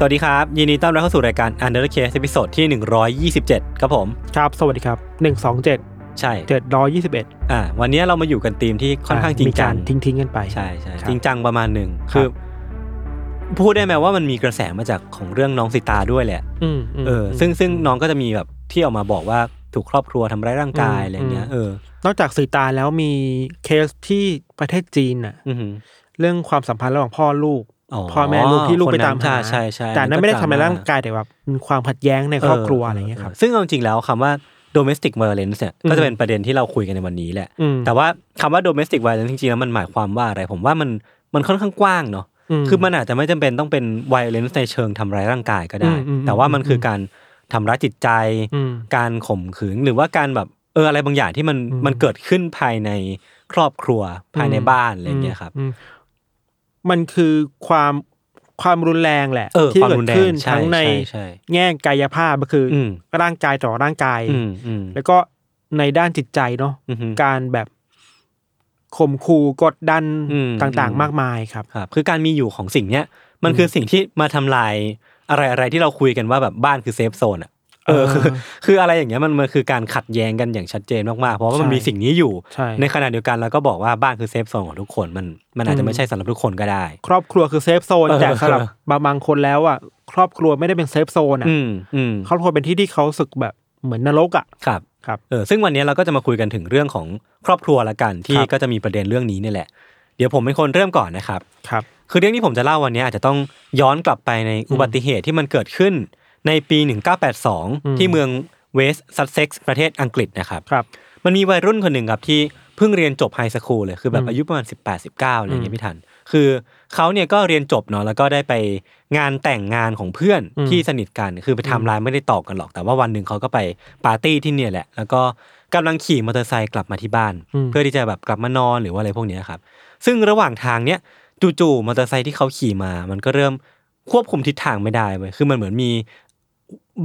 สวัสดีครับ ยินดีต้อนรับเข้าสู่รายการ Untitled Case ตอนที่ 127 ครับผม ครับ สวัสดีครับ 127 ใช่ 721 อ่าวันนี้เรามาอยู่กันธีมที่ค่อนข้างจริงจังมีกทิ้งทิ้งๆกันไปใช่ใช่ครับจริงจังประมาณหนึ่งครับคือ พูดได้ไหมว่ามันมีกระแสมาจากของเรื่องน้องสิตาด้วยแหละอืมมเออ ซึ่งซึ่งน้องก็จะมีแบบที่ออกมาบอกว่าถูกครอบครัวทำร้ายร่างกายอืมอะไรเงี้ยอืมเออนอกจากสีตาแล้วมีเคสที่ประเทศจีนน่ะอือหือเรื่องความสัมพันธ์ระหว่างพ่อลูกอ๋อ พ่อแม่ลูกที่ลูกไปตามคนนั้หานใช่ใช่แต่นั้นไม่ได้ทำร้ายก็ร่างกายแต่ว่ามีความขัดแย้งในครอบครัวอะไรเงี้ยครับซึ่งเอาจริงๆแล้วคำว่า domestic violence เนี่ยอืมก็จะเป็นประเด็นที่เราคุยกันในวันนี้แหละอืมแต่ว่าคำว่า domestic violence จริงๆแล้วมันหมายความว่าอะไร ผมว่ามันมันค่อนข้างกว้างเนาะมคือมันอาจจะไม่จำเป็นต้องเป็น violence ในเชิงทำร้ายร่างกายก็ได้อืมอืมแต่ว่ามันอืมคือการทำร้ายจิตใจอืมการข่มขืนหรือว่าการแบบเอออะไรบางอย่างที่มันอืมมันเกิดขึ้นภายในครอบครัวภายในบ้านอะไรอย่างเงี้ยครับอื มมันคือความความรุนแรงแหละเออที่ความเกิรุดนแรงขึ้นใช่ทั้งในใช่ใช่แง่กายภาพก็คืออมร่างกายต่อร่างกายอืมอืมแล้วก็ในด้านจิตใจเนาะอือฮึการแบบข่มขู่กดดันอืมต่างอืมๆมากมายครับครับ คือการมีอยู่ของสิ่งเนี้ยมันคือสิ่งที่มาทำลายอะไรอะไรที่เราคุยกันว่าแบบบ้านคือเซฟโซนอะ เออเออคือคืออะไรอย่างเงี้ยมันมันคือการขัดแย้งกันอย่างชัดเจนมากๆเพราะว่ามันใช่มีสิ่งนี้อยู่ใช่ในขณะเดียวกันเราก็บอกว่าบ้านคือ safe zone ของทุกคนมันมันอาจจะไม่ใช่สำหรับทุกคนก็ได้ ครอบครัวคือ safe zone เออแต่สำหรับบางบางคนแล้วอะครอบครัวไม่ได้เป็น safe zone อะอืมอืมครอบครัวเป็นที่ที่เขารู้สึกแบบเหมือนนรกอะครับครับเออซึ่งวันนี้เราก็จะมาคุยกันถึงเรื่องของครอบครัวละกันที่ครับก็จะมีประเด็นเรื่องนี้นี่แหละ เดี๋ยวผมเป็นคนเริ่มก่อนนะครับครับ คือเรื่องที่ผมจะเล่าวันนี้อาจจะต้องย้อนกลับไปในอุบัติเหตุที่มันเกิดขึ้น ในปีอืม1982 ที่เมืองเวสต์ซัสเซ็กซ์ประเทศอังกฤษนะครับครับ มันมีวัยรุ่นคนหนึ่งครับที่เพิ่งเรียนจบ high school เลยคือแบบอืมอายุประมาณ 18 19อะไรอย่างเงี้อืยมพี่ทัน คือเขาเนี่ยก็เรียนจบเนาะแล้วก็ได้ไปงานแต่งงานของเพื่อนอืมที่สนิทกันคือไปไทม์ไลน์ไม่ได้ตอบกันหรอก แต่ว่าวันหนึ่งเขาก็ไปปาร์ตี้ที่เนี่ยแหละ แล้วก็กำลังขี่มอเตอร์ไซค์กลับมาที่บ้านอืมเพื่อที่จะแบบกลับมานอนหรือว่าอะไรพวกเนี้ยครับซึ่งระหว่างทางเนี้ยจู่ๆมอเตอร์ไซค์ที่เขาขี่มา มันก็เริ่มควบคุมทิศทางไม่ได้เว้ยคือมันเหมือนมี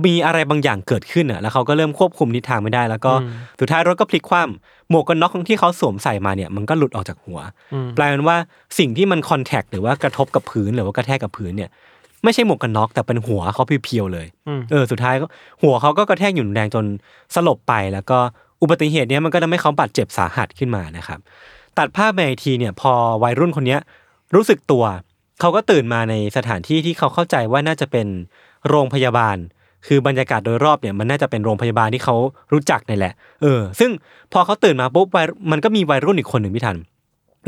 มีอะไรบางอย่างเกิดขึ้นอะแล้วเขาก็เริ่มควบคุมทิศทางไม่ได้ แล้วก็อืมสุดท้ายรถก็พลิกคว่ำหมวกกันน็อกที่เขาสวมใส่มาเนี่ยมันก็หลุดออกจากหัวอืมกลายเป็นว่าสิ่งที่มันคอนแทคหรือว่ากระทบกับพื้นหรือว่ากระแทกกับพื้นเนี่ยไม่ใช่หมวกกันน็อกแต่เป็นหัวเขาเพียวๆเลยอืมเออสุดท้ายก็หัวเขาก็กระแทกอยู่แรงจนสลบไป แล้วก็อุบัติเหตุเนี้ยมันก็ทำให้เขาบาดเจ็บสาหัสขึ้นมานะครับ ตัดภาพไปอีกทีเนี่ยพอวัยรุ่นคนเนี้ยรู้สึกตัว เขาก็ตื่นมาในสถานที่ที่เขาเข้าใจว่าน่าจะเป็นโรงพยาบาล คือบรรยากาศโดยรอบเนี่ยมันน่าจะเป็นโรงพยาบาลที่เขารู้จักนี่แหละ เออ ซึ่งพอเขาตื่นมาปุ๊บวัยมันก็มีวัยรุ่นอีกคนหนึ่งพี่ทัน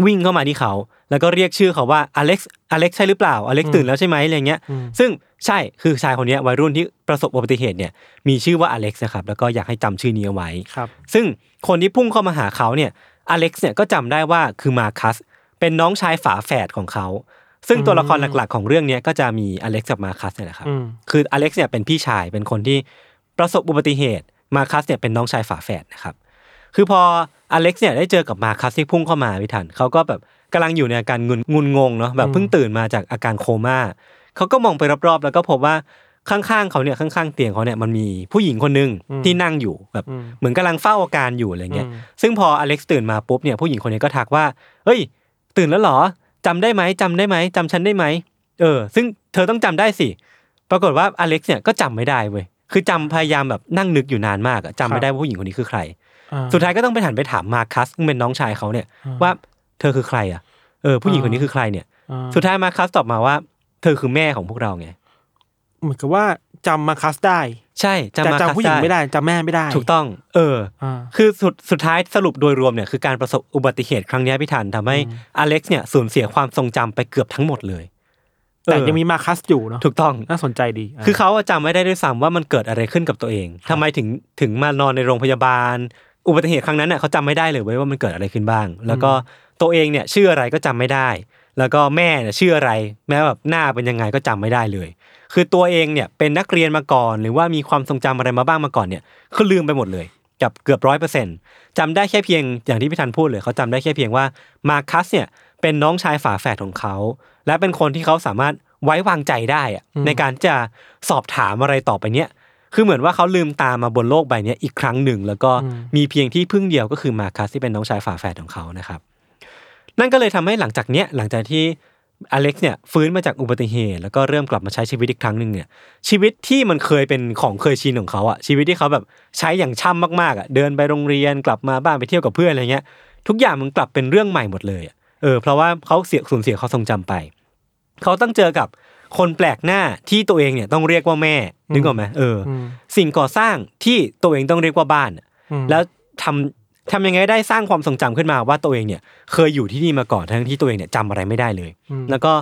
วิ่งเข้ามาที่เขา แล้วก็เรียกชื่อเขาว่าอเล็กซ์อเล็กซ์ใช่หรือเปล่าอเล็กซ์ตื่นแล้วใช่ไหมอะไรเงี้ยอืมซึ่งใช่คือชายคนเนี้ยวัยรุ่นที่ประสบอุบัติเหตุเนี่ยมีชื่อว่าอเล็กซ์นะครับแล้วก็อยากให้จำชื่อนี้เอาไว้ครับ ซึ่งคนที่พุ่งเข้ามาหาเขาเนี่ยอเล็กซ์เนี่ยก็จำได้ว่าคือมาคัสเป็นน้องชายฝาแฝดของเขา ซึ่งตัวละครหลักๆ ของเรื่องเนี้ยก็จะมีอเล็กซ์กับมาคัสเนี่ยแหละครับอืมคืออเล็กซ์เนี่ยเป็นพี่ชายเป็นคนที่ประสบอุบัติเหตุ มาคัสเนี่ยเป็นน้องชายฝาแฝดนะครับ คือพออเล็กซ์เนี่ยได้เจอกับมาคัสที่พุ่งเข้ามาพี่ทันเขาก็แบบกำลังอยู่ในอาการงุนงุนงงเนาะแบบเพิ่งตื่นมาจากอาการโคม่าเขาก็มองไปรอบๆ แล้วก็พบว่าข้างๆเขาเนี่ยข้างๆเตียงเขาเนี่ยมันมีผู้หญิงคนหนึ่งอืมที่นั่งอยู่แบบอืมเหมือนกำลังเฝ้าอาการอยู่อะไรเงี้ยอืมซึ่งพออเล็กซ์ตื่นมาปุ๊บเนี่ยผู้หญิงคนนี้ก็ทักว่า เฮ้ย ตื่นแล้วเหรอ จำได้ไหมจำได้ไหมจำฉันได้ไหมเออ ซึ่งเธอต้องจำได้สิ ปรากฏว่าอเล็กซ์เนี่ยก็จำไม่ได้เว้ยคือจำพยายามแบบนั่งนึกอยู่นานมากอะจำไม่ได้ว่าผู้หญิงคนนี้คือใครอ่าสุดท้ายก็ต้องไปหันไปถามมาคัสซึ่งเป็นน้องชายเขาเนี่ยอ่าว่าเธอคือใครอะเออผู้หญิงคนนี้คือใครเนี่ยอ่าสุดท้ายมาคัสตอบมาว่า เธอคือแม่ของพวกเราไงเหมือนกับว่าจำมาคัสได้ ใช่จำแต่มาคัสจำผู้หญิงไม่ได้จำแม่ไม่ได้ ถูกต้อง เอออ่าคือสุดสุดท้ายสรุปโดยรวมเนี่ยคือการประสบอุบัติเหตุครั้งเนี้ยพี่ทันทำให้อเล็กซ์เนี่ยสูญเสียความทรงจำไปเกือบทั้งหมดเลย แต่เออยังมีมาคัสอยู่เนาะถูกต้องน่าสนใจดี คือเขาอะจำไม่ได้ด้วยซ้ำว่ามันเกิดอะไรขึ้นกับตัวเองทำไมถึงถึงมานอนในโรงพยาบาล อุบัติเหตุครั้งนั้นน่ะเขาจำไม่ได้เลยเว้ยว่ามันเกิดอะไรขึ้นบ้าง แล้วก็ตัวเองเนี่ยชื่ออะไรก็จำไม่ได้ แล้วก็แม่เนี่ยชื่ออะไร แม้แบบหน้าเป็นยังไงก็จำไม่ได้เลย คือตัวเองเนี่ยเป็นนักเรียนมาก่อน หรือว่ามีความทรงจำอะไรมาบ้างมาก่อนเนี่ยคือลืมไปหมดเลยกับเกือบร้อยเปอร์เซ็นต์จำได้แค่เพียงอย่างที่พี่ธันพูดเลยเขาจำได้แค่เพียงว่ามาคัสเนี่ยเป็นน้องชายฝาแฝดของเขา และเป็นคนที่เขาสามารถไว้วางใจได้อะในการจะสอบถามอะไรต่อไปเนี้ยคือเหมือนว่าเขาลืมตามาบนโลกใบเนี้ยอีกครั้งหนึ่ง แล้วก็มีเพียงที่พึ่งเดียวก็คือมาคัสที่เป็นน้องชายฝาแฝดของเขานะครับ นั่นก็เลยทำให้หลังจากเนี้ยหลังจากที่ อเล็กซ์เนี่ยฟื้นมาจากอุบัติเหตุ แล้วก็เริ่มกลับมาใช้ชีวิตอีกครั้งหนึ่งเนี่ยชีวิตที่มันเคยเป็นของเคยชินของเขาอะชีวิตที่เขาแบบใช้อย่างช่ำมากๆอะเดินไปโรงเรียนกลับมาบ้านไปเที่ยวกับเพื่อนอะไรเงี้ยทุกอย่างมันกลับเป็นเรื่องใหม่หมดเลยอะเออเพราะว่าเขาเสียสูญเสียเขาทรงจำไป เขาต้องเจอกับคนแปลกหน้าที่ตัวเองเนี่ยต้องเรียกว่าแม่นึกออกไหมเอออมสิ่งก่อสร้างที่ตัวเองต้องเรียกว่าบ้านอะอืมแล้วทำ ทำยังไงได้สร้างความทรงจำขึ้นมาว่าตัวเองเนี่ยเคยอยู่ที่นี่มาก่อนทั้งที่ตัวเองเนี่ยจำอะไรไม่ได้เลย แล้วก็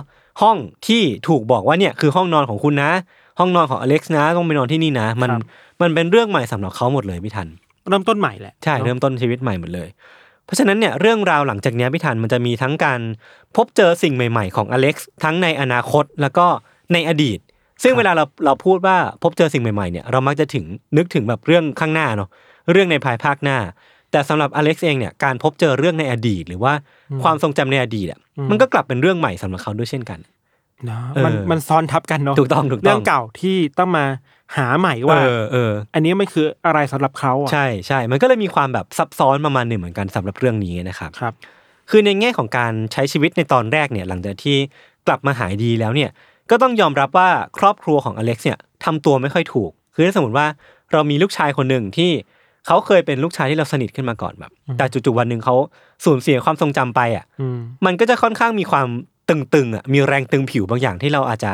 ห้องที่ถูกบอกว่าเนี่ยคือห้องนอนของคุณนะ ห้องนอนของอเล็กซ์นะต้องไปนอนที่นี่นะ มันครับมันเป็นเรื่องใหม่สำหรับเขาหมดเลยพี่ทัน เริ่มต้นใหม่แหละใช่นอะเริ่มต้นชีวิตใหม่หมดเลย เพราะฉะนั้นเนี่ยเรื่องราวหลังจากเนี้ยพี่ทันมันจะมีทั้งการพบเจอสิ่งใหม่ๆ ของอเล็กซ์ทั้งในอนาคตแล้วก็ในอดีตซึ่งเวลาเราเราพูดว่าพบเจอสิ่งใหม่ๆเนี่ยเรามักจะถึงนึกถึงแบบเรื่องข้างหน้าเนาะเรื่องในภายภาคหน้า แต่สำหรับอเล็กซ์เองเนี่ยการพบเจอเรื่องในอดีต หรือว่าความทรงจำในอดีตอะมันก็กลับเป็นเรื่องใหม่สำหรับเขาด้วยเช่นกันเนอะเออมันมันซ้อนทับกันเนาะถูกต้องถูกต้องเรื่องเก่าที่ต้องมาหาใหม่ว่าเออเอออันนี้มันคืออะไรสำหรับเขาอะใช่ใช่มันก็เลยมีความแบบซับซ้อนประมาณหนึ่งเหมือนกันสำหรับเรื่องนี้นะครับครับ คือในแง่ของการใช้ชีวิตในตอนแรกเนี่ยหลังจากที่กลับมาหายดีแล้วเนี่ยก็ต้องยอมรับว่าครอบครัวของอเล็กซ์เนี่ยทำตัวไม่ค่อยถูก คือถ้าสมมติว่าเรามีลูกชายคนหนึ่งที่ เขาเคยเป็นลูกชายที่เราสนิทขึ้นมาก่อนแบบ แต่จู่ๆวันหนึ่งเขาสูญเสียความทรงจำไปอะอืมมันก็จะค่อนข้างมีความตึงๆอะมีแรงตึงผิวบางอย่างที่เราอาจจะ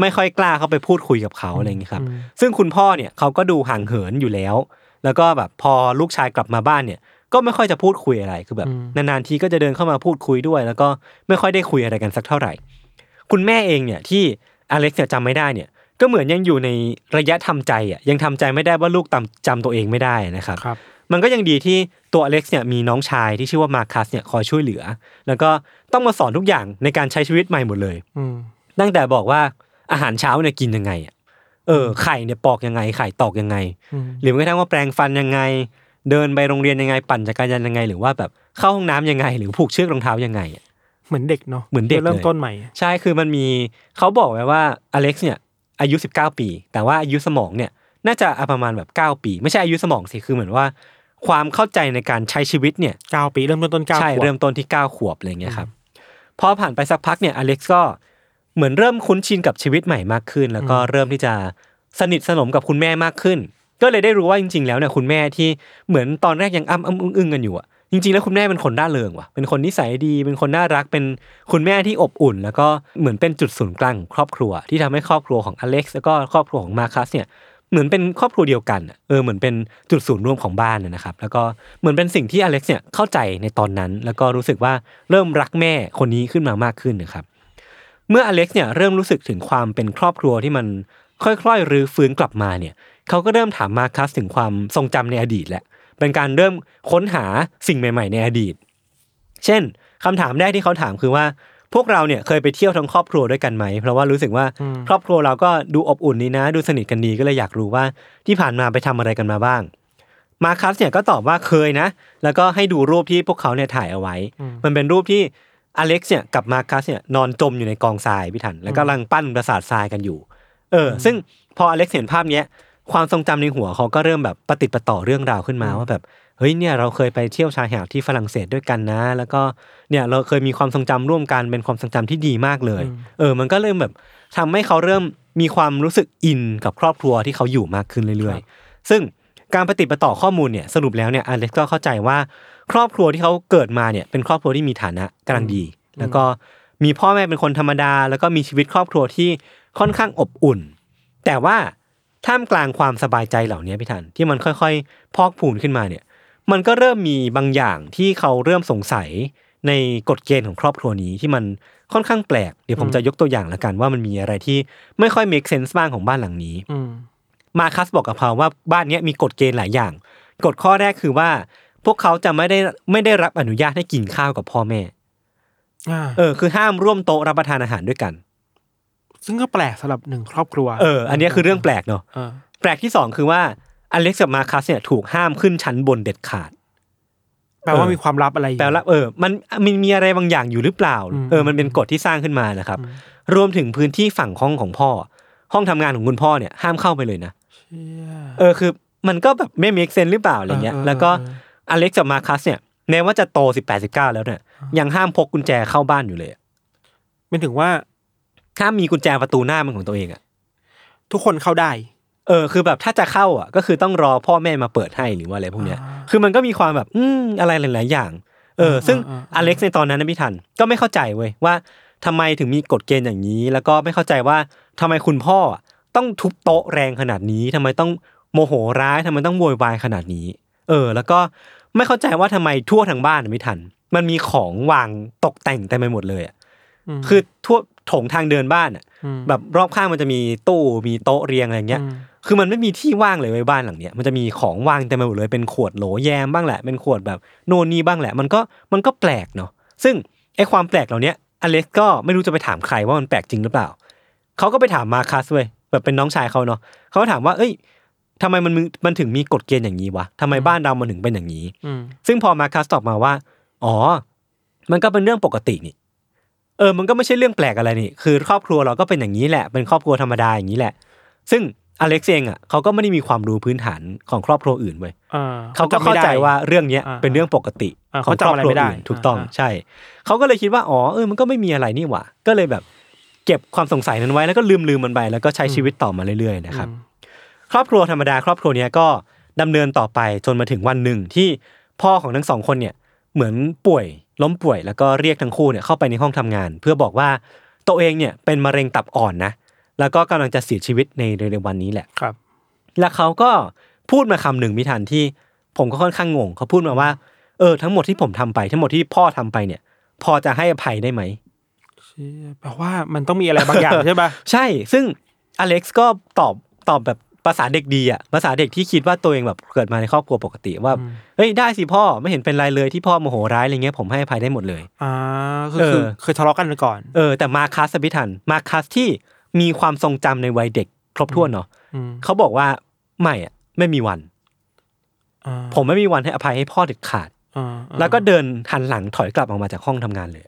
ไม่ค่อยกล้าเข้าไปพูดคุยกับเขาอะไรอย่างนี้ครับ ซึ่งคุณพ่อเนี่ยเขาก็ดูห่างเหินอยู่แล้ว แล้วก็แบบพอลูกชายกลับมาบ้านเนี่ย ก็ไม่ค่อยจะพูดคุยอะไรคือแบบนานๆทีก็จะเดินเข้ามาพูดคุยด้วย แล้วก็ไม่ค่อยได้คุยอะไรกันสักเท่าไหร่ คุณแม่เองเนี่ยที่อเล็กซ์เนี่ยจำไม่ได้เนี่ย ก็เหมือนยังอยู่ในระยะทำใจอะยังทำใจไม่ได้ว่าลูกจำจำตัวเองไม่ได้นะครับครับมันก็ยังดีที่ตัวอเล็กซ์เนี่ยมีน้องชายที่ชื่อว่ามาคัสเนี่ยคอยช่วยเหลือ แล้วก็ต้องมาสอนทุกอย่างในการใช้ชีวิตใหม่หมดเลยอืมตั้งแต่บอกว่าอาหารเช้าเนี่ยกินยังไงอะเออไข่เนี่ยปอกยังไงไข่ตอกยังไงอืมหรือแม้กระทั่งว่าแปรงฟันยังไง เดินไปโรงเรียนยังไง ปั่นจักรยานยังไง หรือว่าแบบเข้าห้องน้ำยังไง หรือผูกเชือกรองเท้ายังไงอะเหมือนเด็กเนาะเหมือนเด็กเริ่มเลยต้นใหม่ ใช่คือมันมีเขาบอกไว้ว่าอเล็กซ์เนี่ย อายุ 19 ปี แต่ว่าอายุสมองเนี่ยน่าจะประมาณแบบ9ปี ไม่ใช่อายุสมองสิคือเหมือนว่า ความเข้าใจในการใช้ชีวิตเนี่ยเก้าปีเริ่มต้นต้นเก้าใช่ขวบเริ่มต้นที่9ขวบอะไรเงี้ยครับพอผ่านไปสักพักเนี่ยอเล็กซ์ก็เหมือนเริ่มคุ้นชินกับชีวิตใหม่มากขึ้น แล้วก็เริ่มที่จะสนิทสนมกับคุณแม่มากขึ้น ก็เลยได้รู้ว่าจริง ๆ แล้วเนี่ยคุณแม่ที่เหมือนตอนแรกยังอ้ำอ้ำอึ้งอึ้งกันอยู่อะ จริงๆ แล้วคุณแม่เป็นคนร่าเริงว่ะ เป็นคนนิสัยดี เป็นคนน่ารัก เป็นคุณแม่ที่อบอุ่น แล้วก็เหมือนเป็นจุดศูนย์กลางครอบครัว ที่ทำให้ครอบครัวของอเล็กซ์แล้วก็ครอบครัวของมาคัสเนี่ยเหมือนเป็นครอบครัวเดียวกันเออเหมือนเป็นจุดศูนย์รวมของบ้านนะครับ แล้วก็เหมือนเป็นสิ่งที่อเล็กซ์เนี่ยเข้าใจในตอนนั้น แล้วก็รู้สึกว่าเริ่มรักแม่คนนี้ขึ้นมามากขึ้นนะครับ เมื่ออเล็กซ์เนี่ยเริ่มรู้สึกถึงความเป็นครอบครัวที่มันค่อยๆรื้อฟื้นกลับมาเนี่ยเขาก็เริ่มถามมาคัสถึงความทรงจำในอดีตแหละ เป็นการเริ่มค้นหาสิ่งใหม่ ๆ ในอดีต เช่นคำถามแรกที่เขาถามคือว่า พวกเราเนี่ยเคยไปเที่ยวทั้งครอบครัวด้วยกันไหม เพราะว่ารู้สึกว่าครอบครัวเราก็ดูอบอุ่นดีนะ ดูสนิทกันดีก็เลยอยากรู้ว่าที่ผ่านมาไปทำอะไรกันมาบ้าง มาคัสเนี่ยก็ตอบว่าเคยนะ แล้วก็ให้ดูรูปที่พวกเขาเนี่ยถ่ายเอาไว้ มันเป็นรูปที่อเล็กซ์เนี่ยกับมาคัสเนี่ยนอนจมอยู่ในกองทรายพี่ถันแล้วก็กำลังปั้นปราสาททรายกันอยู่ เออ ซึ่งพออเล็กซ์เห็นภาพเนี้ย ความทรงจำในหัวเขาก็เริ่มแบบปฏิดประต่อเรื่องราวขึ้นมาว่าแบบเฮ้ยเนี่ยเราเคยไปเที่ยวชายหาดที่ฝรั่งเศสด้วยกันนะ แล้วก็เนี่ยเราเคยมีความทรงจำร่วมกันเป็นความทรงจำที่ดีมากเลย เออ มันก็เริ่มแบบทำให้เขาเริ่มมีความรู้สึกอินกับครอบครัวที่เขาอยู่มากขึ้นเรื่อยๆ ซึ่งการปฏิดประต่อข้อมูลเนี่ยสรุปแล้วเนี่ยอเล็กซ์ก็เข้าใจว่าครอบครัวที่เขาเกิดมาเนี่ยเป็นครอบครัวที่มีฐานะกำลังดี แล้วก็มีพ่อแม่เป็นคนธรรมดา แล้วก็มีชีวิตครอบครัวที่ค่อนข้างอบอุ่น แต่ว่า ท่ามกลางความสบายใจเหล่านี้พี่ทันที่มันค่อยๆ พอกพูนขึ้นมาเนี่ย มันก็เริ่มมีบางอย่างที่เขาเริ่มสงสัยในกฎเกณฑ์ของครอบครัวนี้ที่มันค่อนข้างแปลก เดี๋ยวผมจะยกตัวอย่างละกันว่ามันมีอะไรที่ไม่ค่อย make sense บ้างของบ้านหลังนี้อืมมาคัสบอกกับเขาว่าบ้านเนี้ยมีกฎเกณฑ์หลายอย่างกฎข้อแรกคือว่า พวกเขาจะไม่ได้ไม่ได้รับอนุญาตให้กินข้าวกับพ่อแม่อ่าเออ คือห้ามร่วมโต๊ะรับประทานอาหารด้วยกัน ซึ่งก็แปลกสำหรับหนึ่งครอบครัว เออ อันเนี้ยคือเรื่องแปลกเนาะเออแปลกที่สองคือว่าอเล็กซ์กับมาคัสเนี่ยถูกห้ามขึ้นชั้นบนเด็ดขาด แปลว่าเออมีความลับอะไรอยู่แปลว่าเออ มันมันมีอะไรบางอย่างอยู่หรือเปล่าอืมเออ มันเป็นกฎที่สร้างขึ้นมานะครับ รวมถึงพื้นที่ฝั่งห้องของพ่อ ห้องทำงานของคุณพ่อเนี่ยห้ามเข้าไปเลยนะเชี่ยเออคือมันก็แบบไม่มีเซนหรือเปล่าอะไรเงี้ยเออเออแล้วก็เอออเล็กซ์กับมาคัสเนี่ยแม้ว่าจะโตสิบแปดสิบเก้าแล้วเนี่ยยังห้ามพกกุญแจเข้าบ้านอยู่เลยอะเป็นถึงว่า ห้ามมีกุญแจประตูหน้ามันของตัวเองอะทุกคนเข้าได้ เออ คือแบบถ้าจะเข้าอะ ก็คือต้องรอพ่อแม่มาเปิดให้หรือว่าอะไรพวกเนี้ยอ่าคือมันก็มีความแบบ อืมอะไรหลาย ๆ อย่าง เออ ซึ่งอ่าอ่าอเล็กซ์ในตอนนั้นนะพี่ทันก็ไม่เข้าใจเว้ยว่าทำไมถึงมีกฎเกณฑ์อย่างนี้ แล้วก็ไม่เข้าใจว่าทำไมคุณพ่ออะต้องทุบโต๊ะแรงขนาดนี้ทำไมต้องโมโหร้ายทำไมต้องโวยวายขนาดนี้ เออ แล้วก็ไม่เข้าใจว่าทำไมทั่วทางบ้านอะไม่ทัน มันมีของวางตกแต่งเต็มไปหมดเลยอะมคือทั่วโถงทางเดินบ้านอะมแบบรอบข้างมันจะมีตู้มีโต๊ะเรียงอะไรเงี้ยอืมคือมันไม่มีที่ว่างเลยไว้บ้านหลังเนี้ยมันจะมีของว่างเต็มไปหมดเลยเป็นขวดโหลแยมบ้างแหละ เป็นขวดแบบโน่นนี่บ้างแหละ มันก็มันก็แปลกเนาะซึ่งไอ้ความแปลกเหล่าเนี้ยอเล็กซ์ก็ไม่รู้จะไปถามใครว่ามันแปลกจริงหรือเปล่าเขาก็ไปถามมาคัสเว้ยแบบเป็นน้องชายเขาเนาะเขาก็ถามว่า เอ้ยทำไมมันมึงมันถึงมีกฎเกณฑ์อย่างนี้วะทำไมบ้านเรามันถึงเป็นอย่างนี้อืมซึ่งพอมาคัสตอบมาว่า อ๋อ มันก็เป็นเรื่องปกตินี่ เออมันก็ไม่ใช่เรื่องแปลกอะไรนี่คือครอบครัวเราก็เป็นอย่างนี้แหละ เป็นครอบครัวธรรมดาอย่างนี้แหละ ซึ่งอเล็กซ์เองอะเขาก็ไม่ได้มีความรู้พื้นฐานของครอบครัวอื่นเว้ยอ่เขาก็เข้าใจว่าเรื่องเนี้ยอ่าเป็นเรื่องปกติอ่าของเขาครอบจำอะไรครัวไม่ได้อื่นถูกต้องอ่าใช่เขาก็เลยคิดว่าอ๋อเออมันก็ไม่มีอะไรนี่หว่า ก็เลยแบบเก็บความสงสัยนั้นไว้แล้วก็ลืมลืมมันไปแล้วก็ใช้ชีวิตต่อมาเรื่อยๆนะครับอืมครอบครัวธรรมดาครอบครัวเนี้ยก็ดำเนินต่อไปจนมาถึงวันหนึ่งที่พ่อของทั้งสองคนเนี่ยเหมือนป่วย ล้มป่วยแล้วก็เรียกทั้งคู่เนี่ยเข้าไปในห้องทำงาน เพื่อบอกว่าตัวเองเนี่ยเป็นมะเร็งตับอ่อนนะแล้วก็กำลังจะเสียชีวิตในเร็วๆวันนี้แหละครับ แล้วเขาก็พูดมาคำหนึ่งมิทันที่ผมก็ค่อนข้างงงเขาพูดมาว่าเออทั้งหมดที่ผมทำไป ทั้งหมดที่พ่อทำไปเนี่ย พอจะให้อภัยได้ไหมเชี่ยแปลว่ามันต้องมีอะไรบางอย่างใช่ปะใช่ ซึ่งอเล็กซ์ก็ตอบตอบแบบ ภาษาเด็กดีอะภาษาเด็กที่คิดว่าตัวเองแบบเกิดมาในครอบครัวปกติว่าเฮ้ยได้สิพ่อไม่เห็นเป็นไรเลยที่พ่อโมโหร้ายอะไรเงี้ยผมให้อภัยได้หมดเลยอ่าคือเออคือเคยทะเลาะกันมาก่อนเออแต่มาคัสพิทันมาคัสที่มีความทรงจำในวัยเด็ก ครบถ้วนเนาะอืมเขาบอกว่าไม่อะไม่มีวันอ่าผมไม่มีวันให้อภัยให้พ่อเด็ดขาดอ่าแล้วก็เดินหันหลังถอยกลับออกมาจากห้องทำงานเลย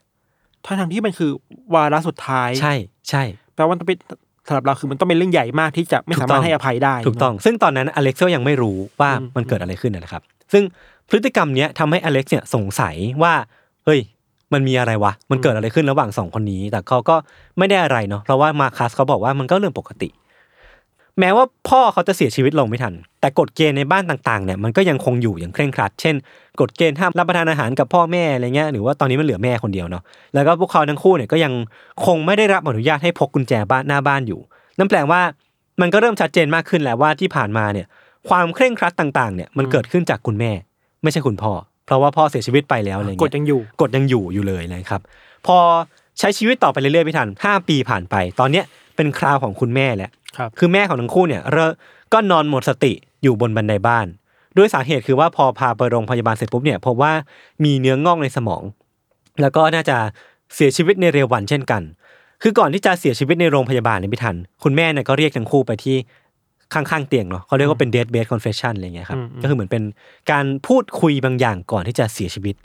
ทั้งทางๆที่มันคือวาระสุดท้าย ใช่ ใช่แปลว่าต้องเป็น สำหรับเราคือมันต้องเป็นเรื่องใหญ่มากที่จะไม่ถูกสาต้มาอรงถให้อภัยได้ ถูกต้อง ซึ่งตอนนั้นอเล็กซ์ก็ยังไม่รู้ว่าอืมมันเกิดอะไรขึ้นนะครับ ซึ่งพฤติกรรมเนี้ยทำให้อเล็กซ์เนี่ยสงสัยว่า เฮ้ย มันมีอะไรวะ มันเกิดอะไรขึ้นระหว่างสองคนนี้ แต่เขาก็ไม่ได้อะไรเนาะ เพราะว่ามาคัสเขาบอกว่ามันก็เรื่องปกติ แม้ว่าพ่อเขาจะเสียชีวิตลงไม่ทัน แต่กฎเกณฑ์ในบ้านต่างๆเนี่ยมันก็ยังคงอยู่อย่างเคร่งครัด เช่น กฎเกณฑ์ห้ามรับประทานอาหารกับพ่อแม่อะไรเงี้ยหรือว่าตอนนี้มันเหลือแม่คนเดียวเนาะแล้วก็พวกเขาทั้งคู่เนี่ยก็ยังคงไม่ได้รับอนุญาตให้พกกุญแจบ้านหน้าบ้านอยู่ นั่นแปลว่ามันก็เริ่มชัดเจนมากขึ้นแล้วว่าที่ผ่านมาเนี่ย ความเคร่งครัดต่างๆเนี่ยมันเกิดขึ้นจากคุณแม่ ไม่ใช่คุณพ่อ เพราะว่าพ่อเสียชีวิตไปแล้วอะไรเงี้ยกฎยังอยู่กฎยังอยู่อยู่เลยนะครับพอใช้ชีวิตต่อไปเรื่อยๆพี่ทันห้าปีผ่านไป ตอนเนี้ยเป็นคราวของคุณแม่แล้ว ครับคือแม่ของทั้งคู่เนี่ยเรอก็นอนหมดสติอยู่บนบันไดบ้าน ด้วยสาเหตุคือว่าพอพาไปโรงพยาบาลเสร็จปุ๊บเนี่ยพบว่ามีเนื้องอกในสมอง แล้วก็น่าจะเสียชีวิตในเร็ววันเช่นกัน คือก่อนที่จะเสียชีวิตในโรงพยาบาลเนี่ยพี่ทัน คุณแม่เนี่ยก็เรียกทั้งคู่ไปที่ข้างๆเตียงเนาะเขาเรียกว่าเป็น death bed confession อะไรเงี้ยครับอืมอืมก็คือเหมือนเป็นการพูดคุยบางอย่างก่อนที่จะเสียชีวิต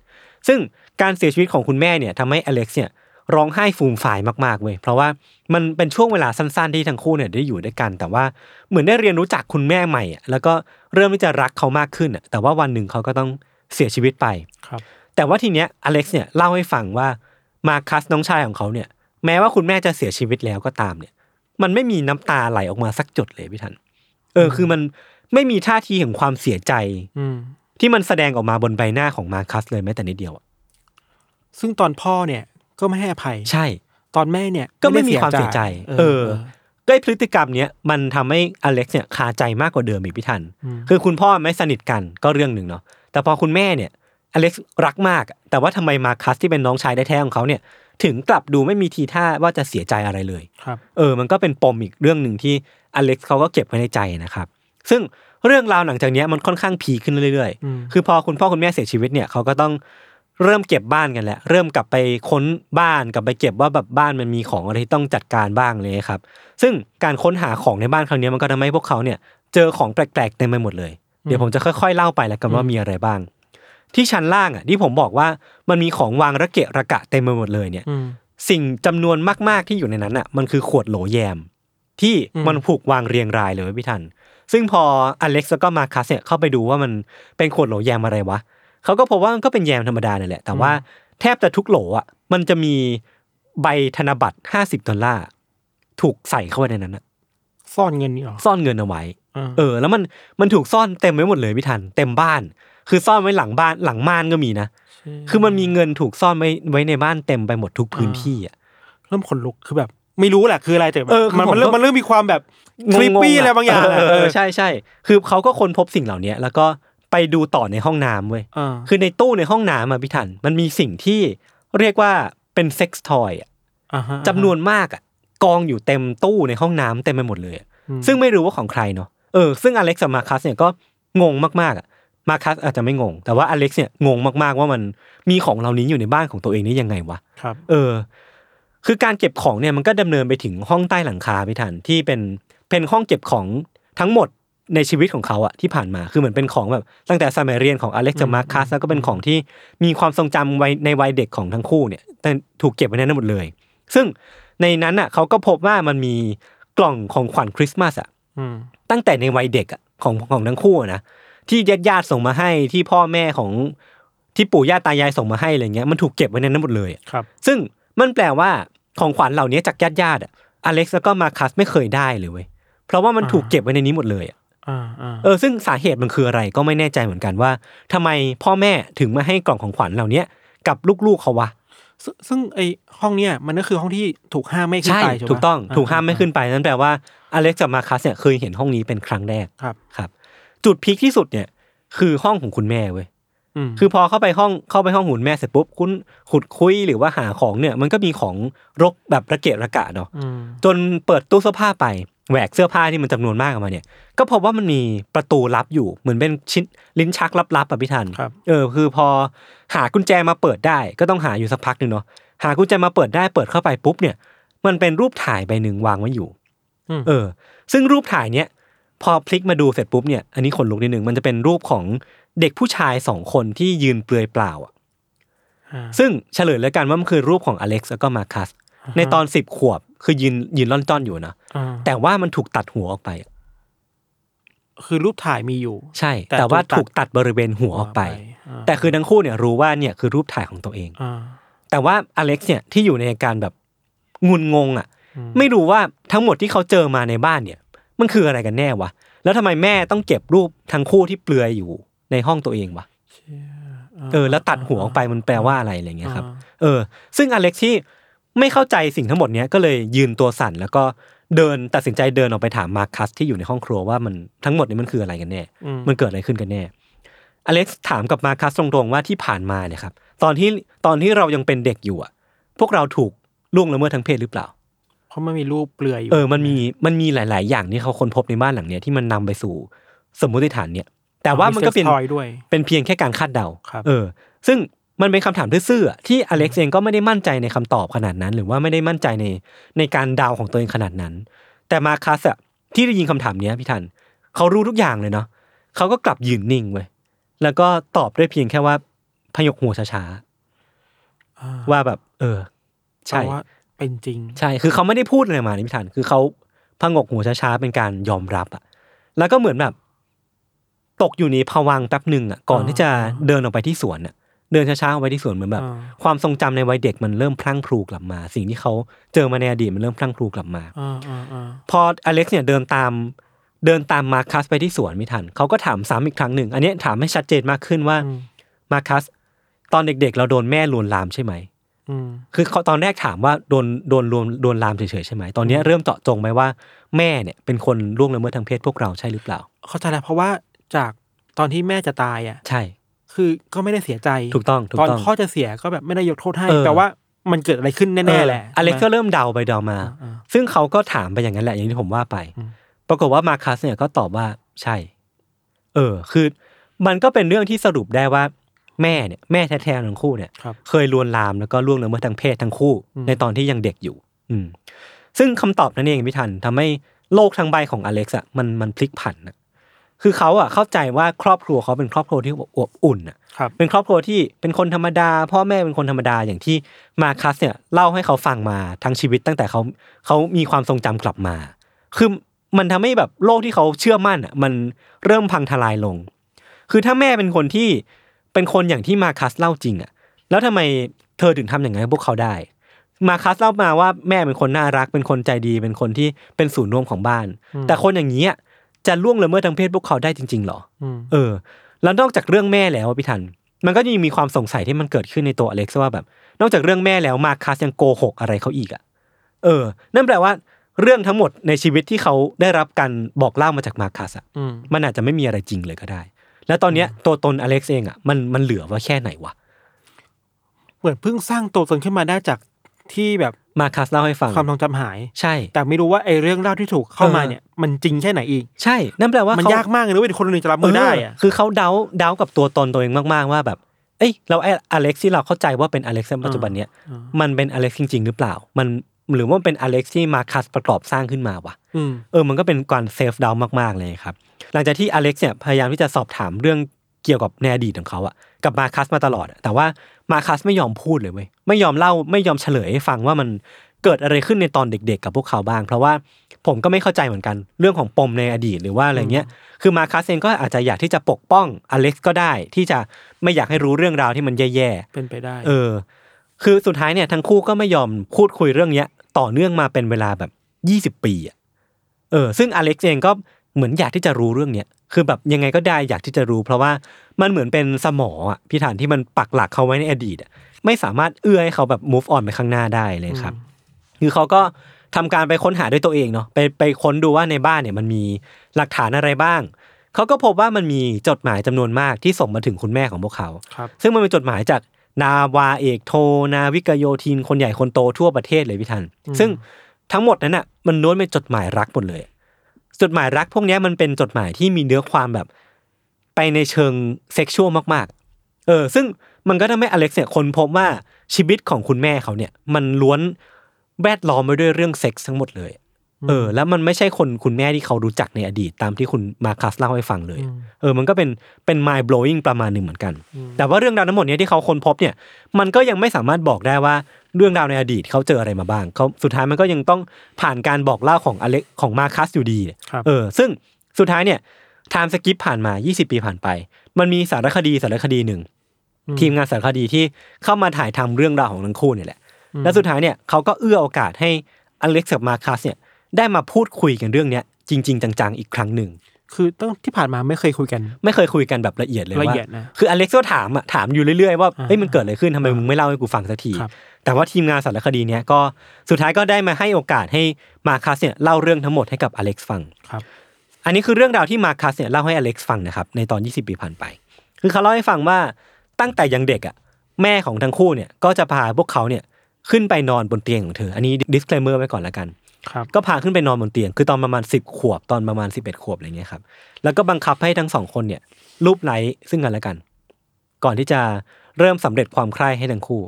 ซึ่งการเสียชีวิตของคุณแม่เนี่ยทำให้อเล็กซ์เนี่ย ร้องไห้ฟูมฝ่ายมากๆเว้ยเพราะว่ามันเป็นช่วงเวลาสั้นๆที่ทั้งคู่เนี่ยได้อยู่ด้วยกัน แต่ว่าเหมือนได้เรียนรู้จักคุณแม่ใหม่อะแล้วก็เริ่มที่จะรักเขามากขึ้นอะแต่ว่าวันหนึ่งเขาก็ต้องเสียชีวิตไปครับ แต่ว่าทีเนี้ยอเล็กซ์เนี่ยเล่าให้ฟังว่ามาคัสน้องชายของเขาเนี่ยแม้ว่าคุณแม่จะเสียชีวิตแล้วก็ตามเนี่ย มันไม่มีน้ำตาไหลออกมาสักจุดเลยพี่ทัน เออคือมันไม่มีท่าทีของความเสียใจ อืมที่มันแสดงออกมาบนใบหน้าของมาคัสเลยแม้แต่นิดเดียวอะซึ่งตอนพ่อเนี่ย ก็ไม่ให้อภัย ใช่ ตอนแม่เนี่ยก็ไม่มีความเสียใจ เออเออก็ไอ้พฤติกรรมเนี้ยมันทำให้อเล็กซ์เนี่ยคาใจมากกว่าเดิมอีกพี่ทัน คือคุณพ่อไม่สนิทกันก็เรื่องหนึ่งเนาะแต่พอคุณแม่เนี่ยอเล็กซ์รักมาก แต่ว่าทำไมมาคัสที่เป็นน้องชายแท้ๆของเขาเนี่ย ถึงกลับดูไม่มีทีท่าว่าจะเสียใจอะไรเลยครับเออ มันก็เป็นปมอีกเรื่องหนึ่งที่อเล็กซ์เขาก็เก็บไว้ในใจนะครับ ซึ่งเรื่องราวหลังจากเนี้ยมันค่อนข้างพีคขึ้นเรื่อยอืมๆคือพอคุณพ่อคุณแม่เสียชีวิตเนี่ยเขาก็ต้อง เริ่มเก็บบ้านกันแหละเริ่มกลับไปค้นบ้านกลับไปเก็บว่าแบบบ้านมันมีของอะไรที่ต้องจัดการบ้างเลยครับ ซึ่งการค้นหาของในบ้านครั้งเนี้ยมันก็ทำให้พวกเขาเนี่ย เจอของแปลกๆเต็มไปหมดเลย เดี๋ยวผมจะค่อยๆเล่าไปแล้วกันว่ามีอะไรบ้าง ที่ชั้นล่างอะที่ผมบอกว่ามันมีของวางระเกะระกะเต็มไปหมดเลยเนี่ยอืมสิ่งจำนวนมากๆที่อยู่ในนั้นอะ มันคือขวดโหลแยม ที่อืมมันผูกวางเรียงรายเลยเว้ยพี่ทันซึ่งพออเล็กซ์แล้วก็มาคัสเนี่ยเข้าไปดูว่ามันเป็นขวดโหลแยมอะไรวะเขาก็พบว่ามันก็เป็นแยมธรรมดาเนี่ยแหละ แต่ว่าแทบจะทุกโหลอะ มันจะมีใบธนบัตรห้าสิบดอลลาร์ถูกใส่เข้าไปในนั้นอะซ่อนเงินนี่หรอซ่อนเงินเอาไว้าเออ แล้วมันมันถูกซ่อนเต็มไว้หมดเลยพี่ทัน เต็มบ้าน คือซ่อนไว้หลังบ้านหลังม่านก็มีนะคือมันมีเงินถูกซ่อนไว้ไว้ในบ้านเต็มไปหมดทุกพื้นที่อะเริ่มขนลุกคือแบบ ไม่รู้แหละคืออะไรแต่แบบเออคือมันผมมันเริ่มก็มันเริ่มมีความแบบคลิปงงๆปี้อะไรบางอย่างเออะอเออใช่ใช่คือเขาก็ค้นพบสิ่งเหล่านี้แล้วก็ ไปดูต่อในห้องน้ำเว้ยเออคือในตู้ในห้องน้ำอะพี่ทันมันมีสิ่งที่เรียกว่าเป็น sex toy อ่าฮะจำนวนมากอะกองอยู่เต็มตู้ในห้องน้ำเต็มไปหมดเลยอะอืมซึ่งไม่รู้ว่าของใครเนาะเออซึ่งอเล็กซ์กับมาคัสเนี่ยก็งงมากๆอะมาคัสอาจจะไม่งง แต่ว่าอเล็กซ์เนี่ยงงมากๆว่ามันมีของเหล่านี้อยู่ในบ้านของตัวเองนี่ยังไงวะครับเออ คือการเก็บของเนี่ยมันก็ดำเนินไปถึงห้องใต้หลังคาพี่ทันที่เป็นเป็นห้องเก็บของทั้งหมด ในชีวิตของเขาอะที่ผ่านมาคือเหมือนเป็นของแบบตั้งแต่สมัยเรียนของอเล็กซ์กับมาคัสแล้วก็เป็นของที่มีความทรงจำไว้ในวัยเด็กของทั้งคู่เนี่ยแต่ถูกเก็บไว้ในนั้นหมดเลย ซึ่งในนั้นอะเขาก็พบว่ามันมีกล่องของขวัญคริสต์มาสอะอืมตั้งแต่ในวัยเด็กอะของของทั้งคู่อะนะที่ญาติญาติๆส่งมาให้ที่พ่อแม่ของที่ปู่ย่าตายายส่งมาให้อะไรเงี้ยมันถูกเก็บไว้ในนั้นหมดเลยอะครับ ซึ่งมันแปลว่าของขวัญเหล่านี้จากญาติญาติๆอะอเล็กซ์แล้วก็มาคัสไม่เคยได้เลยเว้ยเพราะว่ามันอ่าถูกเก็บไว้ในนี้หมดเลยอะอ่าอ่า เออซึ่งสาเหตุมันคืออะไรก็ไม่แน่ใจเหมือนกันว่าทำไมพ่อแม่ถึงมาให้กล่องของขวัญเหล่านี้กับลูกๆเขาวะซึ่งซึ่งไอห้องเนี้ยมันก็คือห้องที่ถูกห้ามไม่ขึ้นใช่ไปใช่ไหมถูกต้องถูกห้ามไม่ขึ้นไปนั่นแปลว่าอเล็กซ์กับมาคัสเนี่ยเคยเห็นห้องนี้เป็นครั้งแรกครับครับ จุดพีคที่สุดเนี่ย คือห้องของคุณแม่เว้ยอืมคือพอเข้าไปห้องเข้าไปห้องหุ่นแม่เสร็จปุ๊บคุณขุดคุยหรือว่าหาของเนี่ย มันก็มีของรกแบบระเกะระกะเนาะอืมจนเปิดตู้เสื้อผ้าไป แหวกเสื้อผ้าที่มันจำนวนมากออกมาเนี่ย ก็พบว่ามันมีประตูลับอยู่เหมือนเป็นชิ้นลิ้นชักลับๆอะพี่ทันครับเออคือพอหากุญแจมาเปิดได้ ก็ต้องหาอยู่สักพักหนึ่งเนาะหากุญแจมาเปิดได้เปิดเข้าไปปุ๊บเนี่ย มันเป็นรูปถ่ายใบหนึ่งวางไว้อยู่อืมเออ ซึ่งรูปถ่ายเนี้ยพอพลิกมาดูเสร็จปุ๊บเนี่ยอันนี้ขนลุกนิดนึงมันจะเป็นรูปของเด็กผู้ชายสองคนที่ยืนเปลือยเปล่าอะอ่าซึ่งเฉลยแล้วกันว่ามันคือรูปของอเล็กซ์แล้วก็มาคัสในตอนสิบขวบ คือยืนยืนล่อนจ้อนอยู่นะอ่าแต่ว่ามันถูกตัดหัวออกไปอะคือรูปถ่ายมีอยู่ ใช่ แต่แต่ว่าถูถูกกตัตัดดบริเวณหัวออกไปาแต่คือทั้งคู่เนี่ยรู้ว่าเนี่ยคือรูปถ่ายของตัวเองอ่าแต่ว่าอเล็กซ์เนี่ยที่อยู่ในอาการแบบงุนงงอะอืมไม่รู้ว่าทั้งหมดที่เขาเจอมาในบ้านเนี่ย มันคืออะไรกันแน่วะแล้วทำไมแม่ต้องเก็บรูปทั้งคู่ที่เปลือยอยู่ในห้องตัวเองวะเออ แล้วตัดหัวออกไปมันแปลว่าอะไรอะไรเงี้ยครับ เออ ซึ่งอเล็กซ์ที่ ไม่เข้าใจสิ่งทั้งหมดเนี้ยก็เลยยืนตัวสั่นแล้วก็เดินตัดสินใจเดินออกไปถามมาร์คัสที่อยู่ในห้องครัวว่ามันทั้งหมดนี้มันคืออะไรกันแน่อืมมันเกิดอะไรขึ้นกันแน่ อเล็กซ์ถามกับมาร์คัสตรงๆว่าที่ผ่านมาเนี่ยครับตอนที่ตอนที่เรายังเป็นเด็กอยู่อะ พวกเราถูกล่วงละเมิดทางเพศหรือเปล่า เพราะมันมีรูปเปลือยอยู่ เออมันมีมันมีหลาย ๆ อย่างที่เขาค้นพบในบ้านหลังเนี้ยที่มันนำไปสู่สมมุติฐานเนี่ย แต่ว่ามันก็เป็นทอยด้วยเป็นเพียงแค่การคาดเดาครับเออ ซึ่ง มันเป็นคำถามซื่อๆอะที่อเล็กซ์เองก็ไม่ได้มั่นใจในคำตอบขนาดนั้น หรือว่าไม่ได้มั่นใจในในการเดาของตัวเองขนาดนั้น แต่มาคัสอะที่ได้ยินคำถามเนี้ยพี่ทันเขารู้ทุกอย่างเลยเนาะเขาก็กลับยืนนิ่งเว้ยแล้วก็ตอบด้วยเพียงแค่ว่าพยกหัวช้าอ่าๆว่าแบบ เออ ใช่แปลว่าเป็นจริง ใช่ คือเขาไม่ได้พูดอะไรมาในพิธานคือเขาพงกหัวช้าๆเป็นการยอมรับอะแล้วก็เหมือนแบบ ตกอยู่ในภวังค์แป๊บหนึ่งอะก่อนอ่าที่จะเดินออกไปที่สวนอะ เดินช้าๆออกไปที่สวนเหมือนแบบอ่าความทรงจำในวัยเด็กมันเริ่มพลั่งพลูกลับมา สิ่งที่เขาเจอมาในอดีตมันเริ่มพลั่งพลูกลับมาอ่าอ่าอ่าพออเล็กซ์เนี่ยเดินตามเดินตามมาคัสไปที่สวนไม่ทันเขาก็ถามซ้ำอีกครั้งหนึ่ง อันเนี้ยถามให้ชัดเจนมากขึ้นว่าอืมมาคัสตอนเด็ก ๆ เราโดนแม่ลวนลามใช่ไหมอืมคือเขาตอนแรกถามว่าโดนโดนรวมโดนลามเฉยๆใช่ไหมตอนเนี้ยเริ่มเจาะจงไหมว่าแม่เนี่ยเป็นคนล่วงละเมิดทางเพศพวกเราใช่หรือเปล่า เข้าใจแล้วเพราะว่าจากตอนที่แม่จะตายอะ ใช่ คือก็ไม่ได้เสียใจถูกต้องถูกตอนต้อง พ่อจะเสียก็แบบไม่ได้ยกโทษให้เออแต่ว่ามันเกิดอะไรขึ้นแน่ๆแหละอเล็กซ์ก็ใช่ไหม เริ่มเดาไปเดามา อ่าซึ่งเขาก็ถามไปอย่างนั้นแหละอย่างที่ผมว่าไป อืม ปรากฏว่ามาคัสเนี่ยก็ตอบว่าใช่ เออ คือมันก็เป็นเรื่องที่สรุปได้ว่า แม่เนี่ยแม่แท้ๆทั้งคู่เนี่ย ครับ เคยลวนลามแล้วก็ล่วงละเมิดทางเพศทั้งคู่ อืม ในตอนที่ยังเด็กอยู่ อืม ซึ่งคำตอบนั้นเองพี่ทันทำให้โลกทั้งใบของอเล็กซ์อะมันมันพลิกผันนะ คือเขาอะเข้าใจว่าครอบครัวเขาเป็นครอบครัวที่อบอุ่นอะครับเป็นครอบครัวที่เป็นคนธรรมดา พ่อแม่เป็นคนธรรมดาอย่างที่มาคัสเนี่ยเล่าให้เขาฟังมาทั้งชีวิตตั้งแต่เขาเขามีความทรงจำกลับมา คือมันทำให้แบบโลกที่เขาเชื่อมั่นอะมันเริ่มพังทลายลง คือถ้าแม่เป็นคนที่เป็นคนอย่างที่มาคัสเล่าจริงอะ แล้วทำไมเธอถึงทำอย่างนั้นกับพวกเขาได้ มาคัสเล่ามาว่าแม่เป็นคนน่ารักเป็นคนใจดีเป็นคนที่เป็นศูนย์รวมของบ้าน แต่คนอย่างนี้อะ จะล่วงละเมิดทางเพศพวกเขาได้จริงๆหรออืมเออ แล้วนอกจากเรื่องแม่แล้วอะพี่ทัน มันก็ยังมีความสงสัยที่มันเกิดขึ้นในตัวอเล็กซ์ว่าแบบ นอกจากเรื่องแม่แล้วมาคัสยังโกหกอะไรเขาอีกอะ เออ นั่นแปลว่าเรื่องทั้งหมดในชีวิตที่เขาได้รับการบอกเล่ามาจากมาคัสอะอืมมันอาจจะไม่มีอะไรจริงเลยก็ได้ แล้วตอนเนี้ยตัวตนอเล็กซ์เองอะมันมันเหลือว่าแค่ไหนวะเหมือนเพิ่งสร้างตัวตนขึ้นมาได้จาก ที่แบบมาคัสเล่าให้ฟังความทรงจำหาย ใช่ แต่ไม่รู้ว่าไอ้เรื่องเล่าที่ถูกเข้ามาเออเนี่ยมันจริงแค่ไหนอีก ใช่ นั่นแปลว่ามันเขายากมากเลยนะเว้ยคนหนึ่งจะรับมือได้อะเคือเขาเดาเดากับตัวตนตัวเองมากๆว่าแบบเอ้ยเราไอ้อเล็กซ์ที่เราเข้าใจว่าเป็นอเล็กซ์ในปัจจุบันเนี้ยอ่ามันเป็นอเล็กซ์จริง ๆ หรือเปล่า มันหรือว่ามันเป็นอเล็กซ์ที่มาคัสประกอบสร้างขึ้นมาวะอืมเออมันก็เป็นการ self-doubt มากๆเลยครับ หลังจากที่อเล็กซ์เนี่ยพยายามที่จะสอบถามเรื่องเกี่ยวกับในอดีตของเขาอะกับมาคัสมาตลอดอะแต่ว่า มาคัสไม่ยอมพูดเลยเว้ยไม่ยอมเล่าไม่ยอมเฉลยให้ฟังว่ามันเกิดอะไรขึ้นในตอนเด็ก ๆ กับพวกเขาบ้าง เพราะว่าผมก็ไม่เข้าใจเหมือนกันเรื่องของปมในอดีตหรือว่าอะไรเงี้ย คือมาคัสเองก็อาจจะอยากที่จะปกป้องอเล็กซ์ก็ได้ ที่จะไม่อยากให้รู้เรื่องราวที่มันแย่ๆเป็นไปได้ เออ คือสุดท้ายเนี่ยทั้งคู่ก็ไม่ยอมพูดคุยเรื่องเนี้ย ต่อเนื่องมาเป็นเวลาแบบยี่สิบปีอะเออ ซึ่งอเล็กซ์เองก็เหมือนอยากที่จะรู้เรื่องเนี้ยคือแบบยังไงก็ได้อยากที่จะรู้ เพราะว่า มันเหมือนเป็นสมออะพี่ฐานที่มันปักหลักเขาไว้ในอดีตอะไม่สามารถเอื้อให้เขาแบบ move on ไปข้างหน้าได้เลยครับคือเขาก็ทำการไปค้นหาด้วยตัวเองเนาะไปไปค้นดูว่าในบ้านเนี่ยมันมีหลักฐานอะไรบ้าง เขาก็พบว่ามันมีจดหมายจำนวนมากที่ส่งมาถึงคุณแม่ของพวกเขาครับซึ่งมันเป็นจดหมายจากนาวาเอกโท นาวิกโยธินคนใหญ่คนโตทั่วประเทศเลยพี่ทัน ซึ่งทั้งหมดนั้นอะมันล้วนเป็นจดหมายรักหมดเลย จดหมายรักพวกเนี้ยมันเป็นจดหมายที่มีเนื้อความแบบ ไปในเชิง sexual มากๆ เออ ซึ่งมันก็ทำให้อเล็กซ์เนี่ยค้นพบว่าชีวิตของคุณแม่เขาเนี่ย มันล้วนแวดล้อมไปด้วยเรื่องเซ็กส์ทั้งหมดเลย เออ แล้วมันไม่ใช่คนคุณแม่ที่เขารู้จักในอดีตตามที่คุณมาคัสเล่าให้ฟังเลย เออ มันก็เป็นเป็น mind blowing ประมาณหนึ่งเหมือนกัน แต่ว่าเรื่องราวทั้งหมดเนี้ยที่เขาค้นพบเนี่ย มันก็ยังไม่สามารถบอกได้ว่าเรื่องราวในอดีตเขาเจออะไรมาบ้างเขาสุดท้ายมันก็ยังต้องผ่านการบอกเล่าของอเล็กของมาคัสอยู่ดีครับเออ ซึ่งสุดท้ายเนี่ย time skip ผ่านมา 20 ปีผ่านไป มันมีสารคดีสารคดีหนึ่ง ทีมงานสารคดีที่เข้ามาถ่ายทำเรื่องราวของทั้งคู่เนี่ยแหละ และสุดท้ายเนี่ยเขาก็เอื้อโอกาสให้อเล็กซ์กับมาคัสเนี่ยได้มาพูดคุยกันเรื่องเนี้ยจริง ๆ จังๆอีกครั้งหนึ่งคือตั้งที่ผ่านมาไม่เคยคุยกัน ไม่เคยคุยกันแบบละเอียดเลยละว่าเอียดนะคืออเล็กซ์ก็ถามอะถามอยู่เรื่อยๆว่าอ่าเฮ้ยมันเกิดอะไรขึ้นทำไมมึงไม่เล่าให้กูฟังสักทีครับแต่ว่าทีมงานสารคดีเนี้ยก็สุดท้ายก็ได้มาให้โอกาสให้มาคัสเนี่ยเล่าเรื่องทั้งหมดให้กับอเล็กซ์ฟังครับ อันนี้คือเรื่องราวที่มาคัสเนี่ยเล่าให้อเล็กซ์ฟังนะครับในตอน 20 ปีผ่านไป คือเขาเล่าให้ฟังว่าตั้งแต่ยังเด็กอะแม่ของทั้งคู่เนี่ยก็จะพาพวกเขาเนี่ยขึ้นไปนอนบนเตียงของเธอ อันนี้ disclaimer ไว้ก่อนละกันครับก็พาขึ้นไปนอนบนเตียง คือตอนประมาณ 10 ขวบตอนประมาณ 11 ขวบอะไรเงี้ยครับ แล้วก็บังคับให้ทั้งสองคนเนี่ยรูปไล้ซึ่งกันและกัน ก่อนที่จะเริ่มสำเร็จความใคร่ให้ทั้งคู่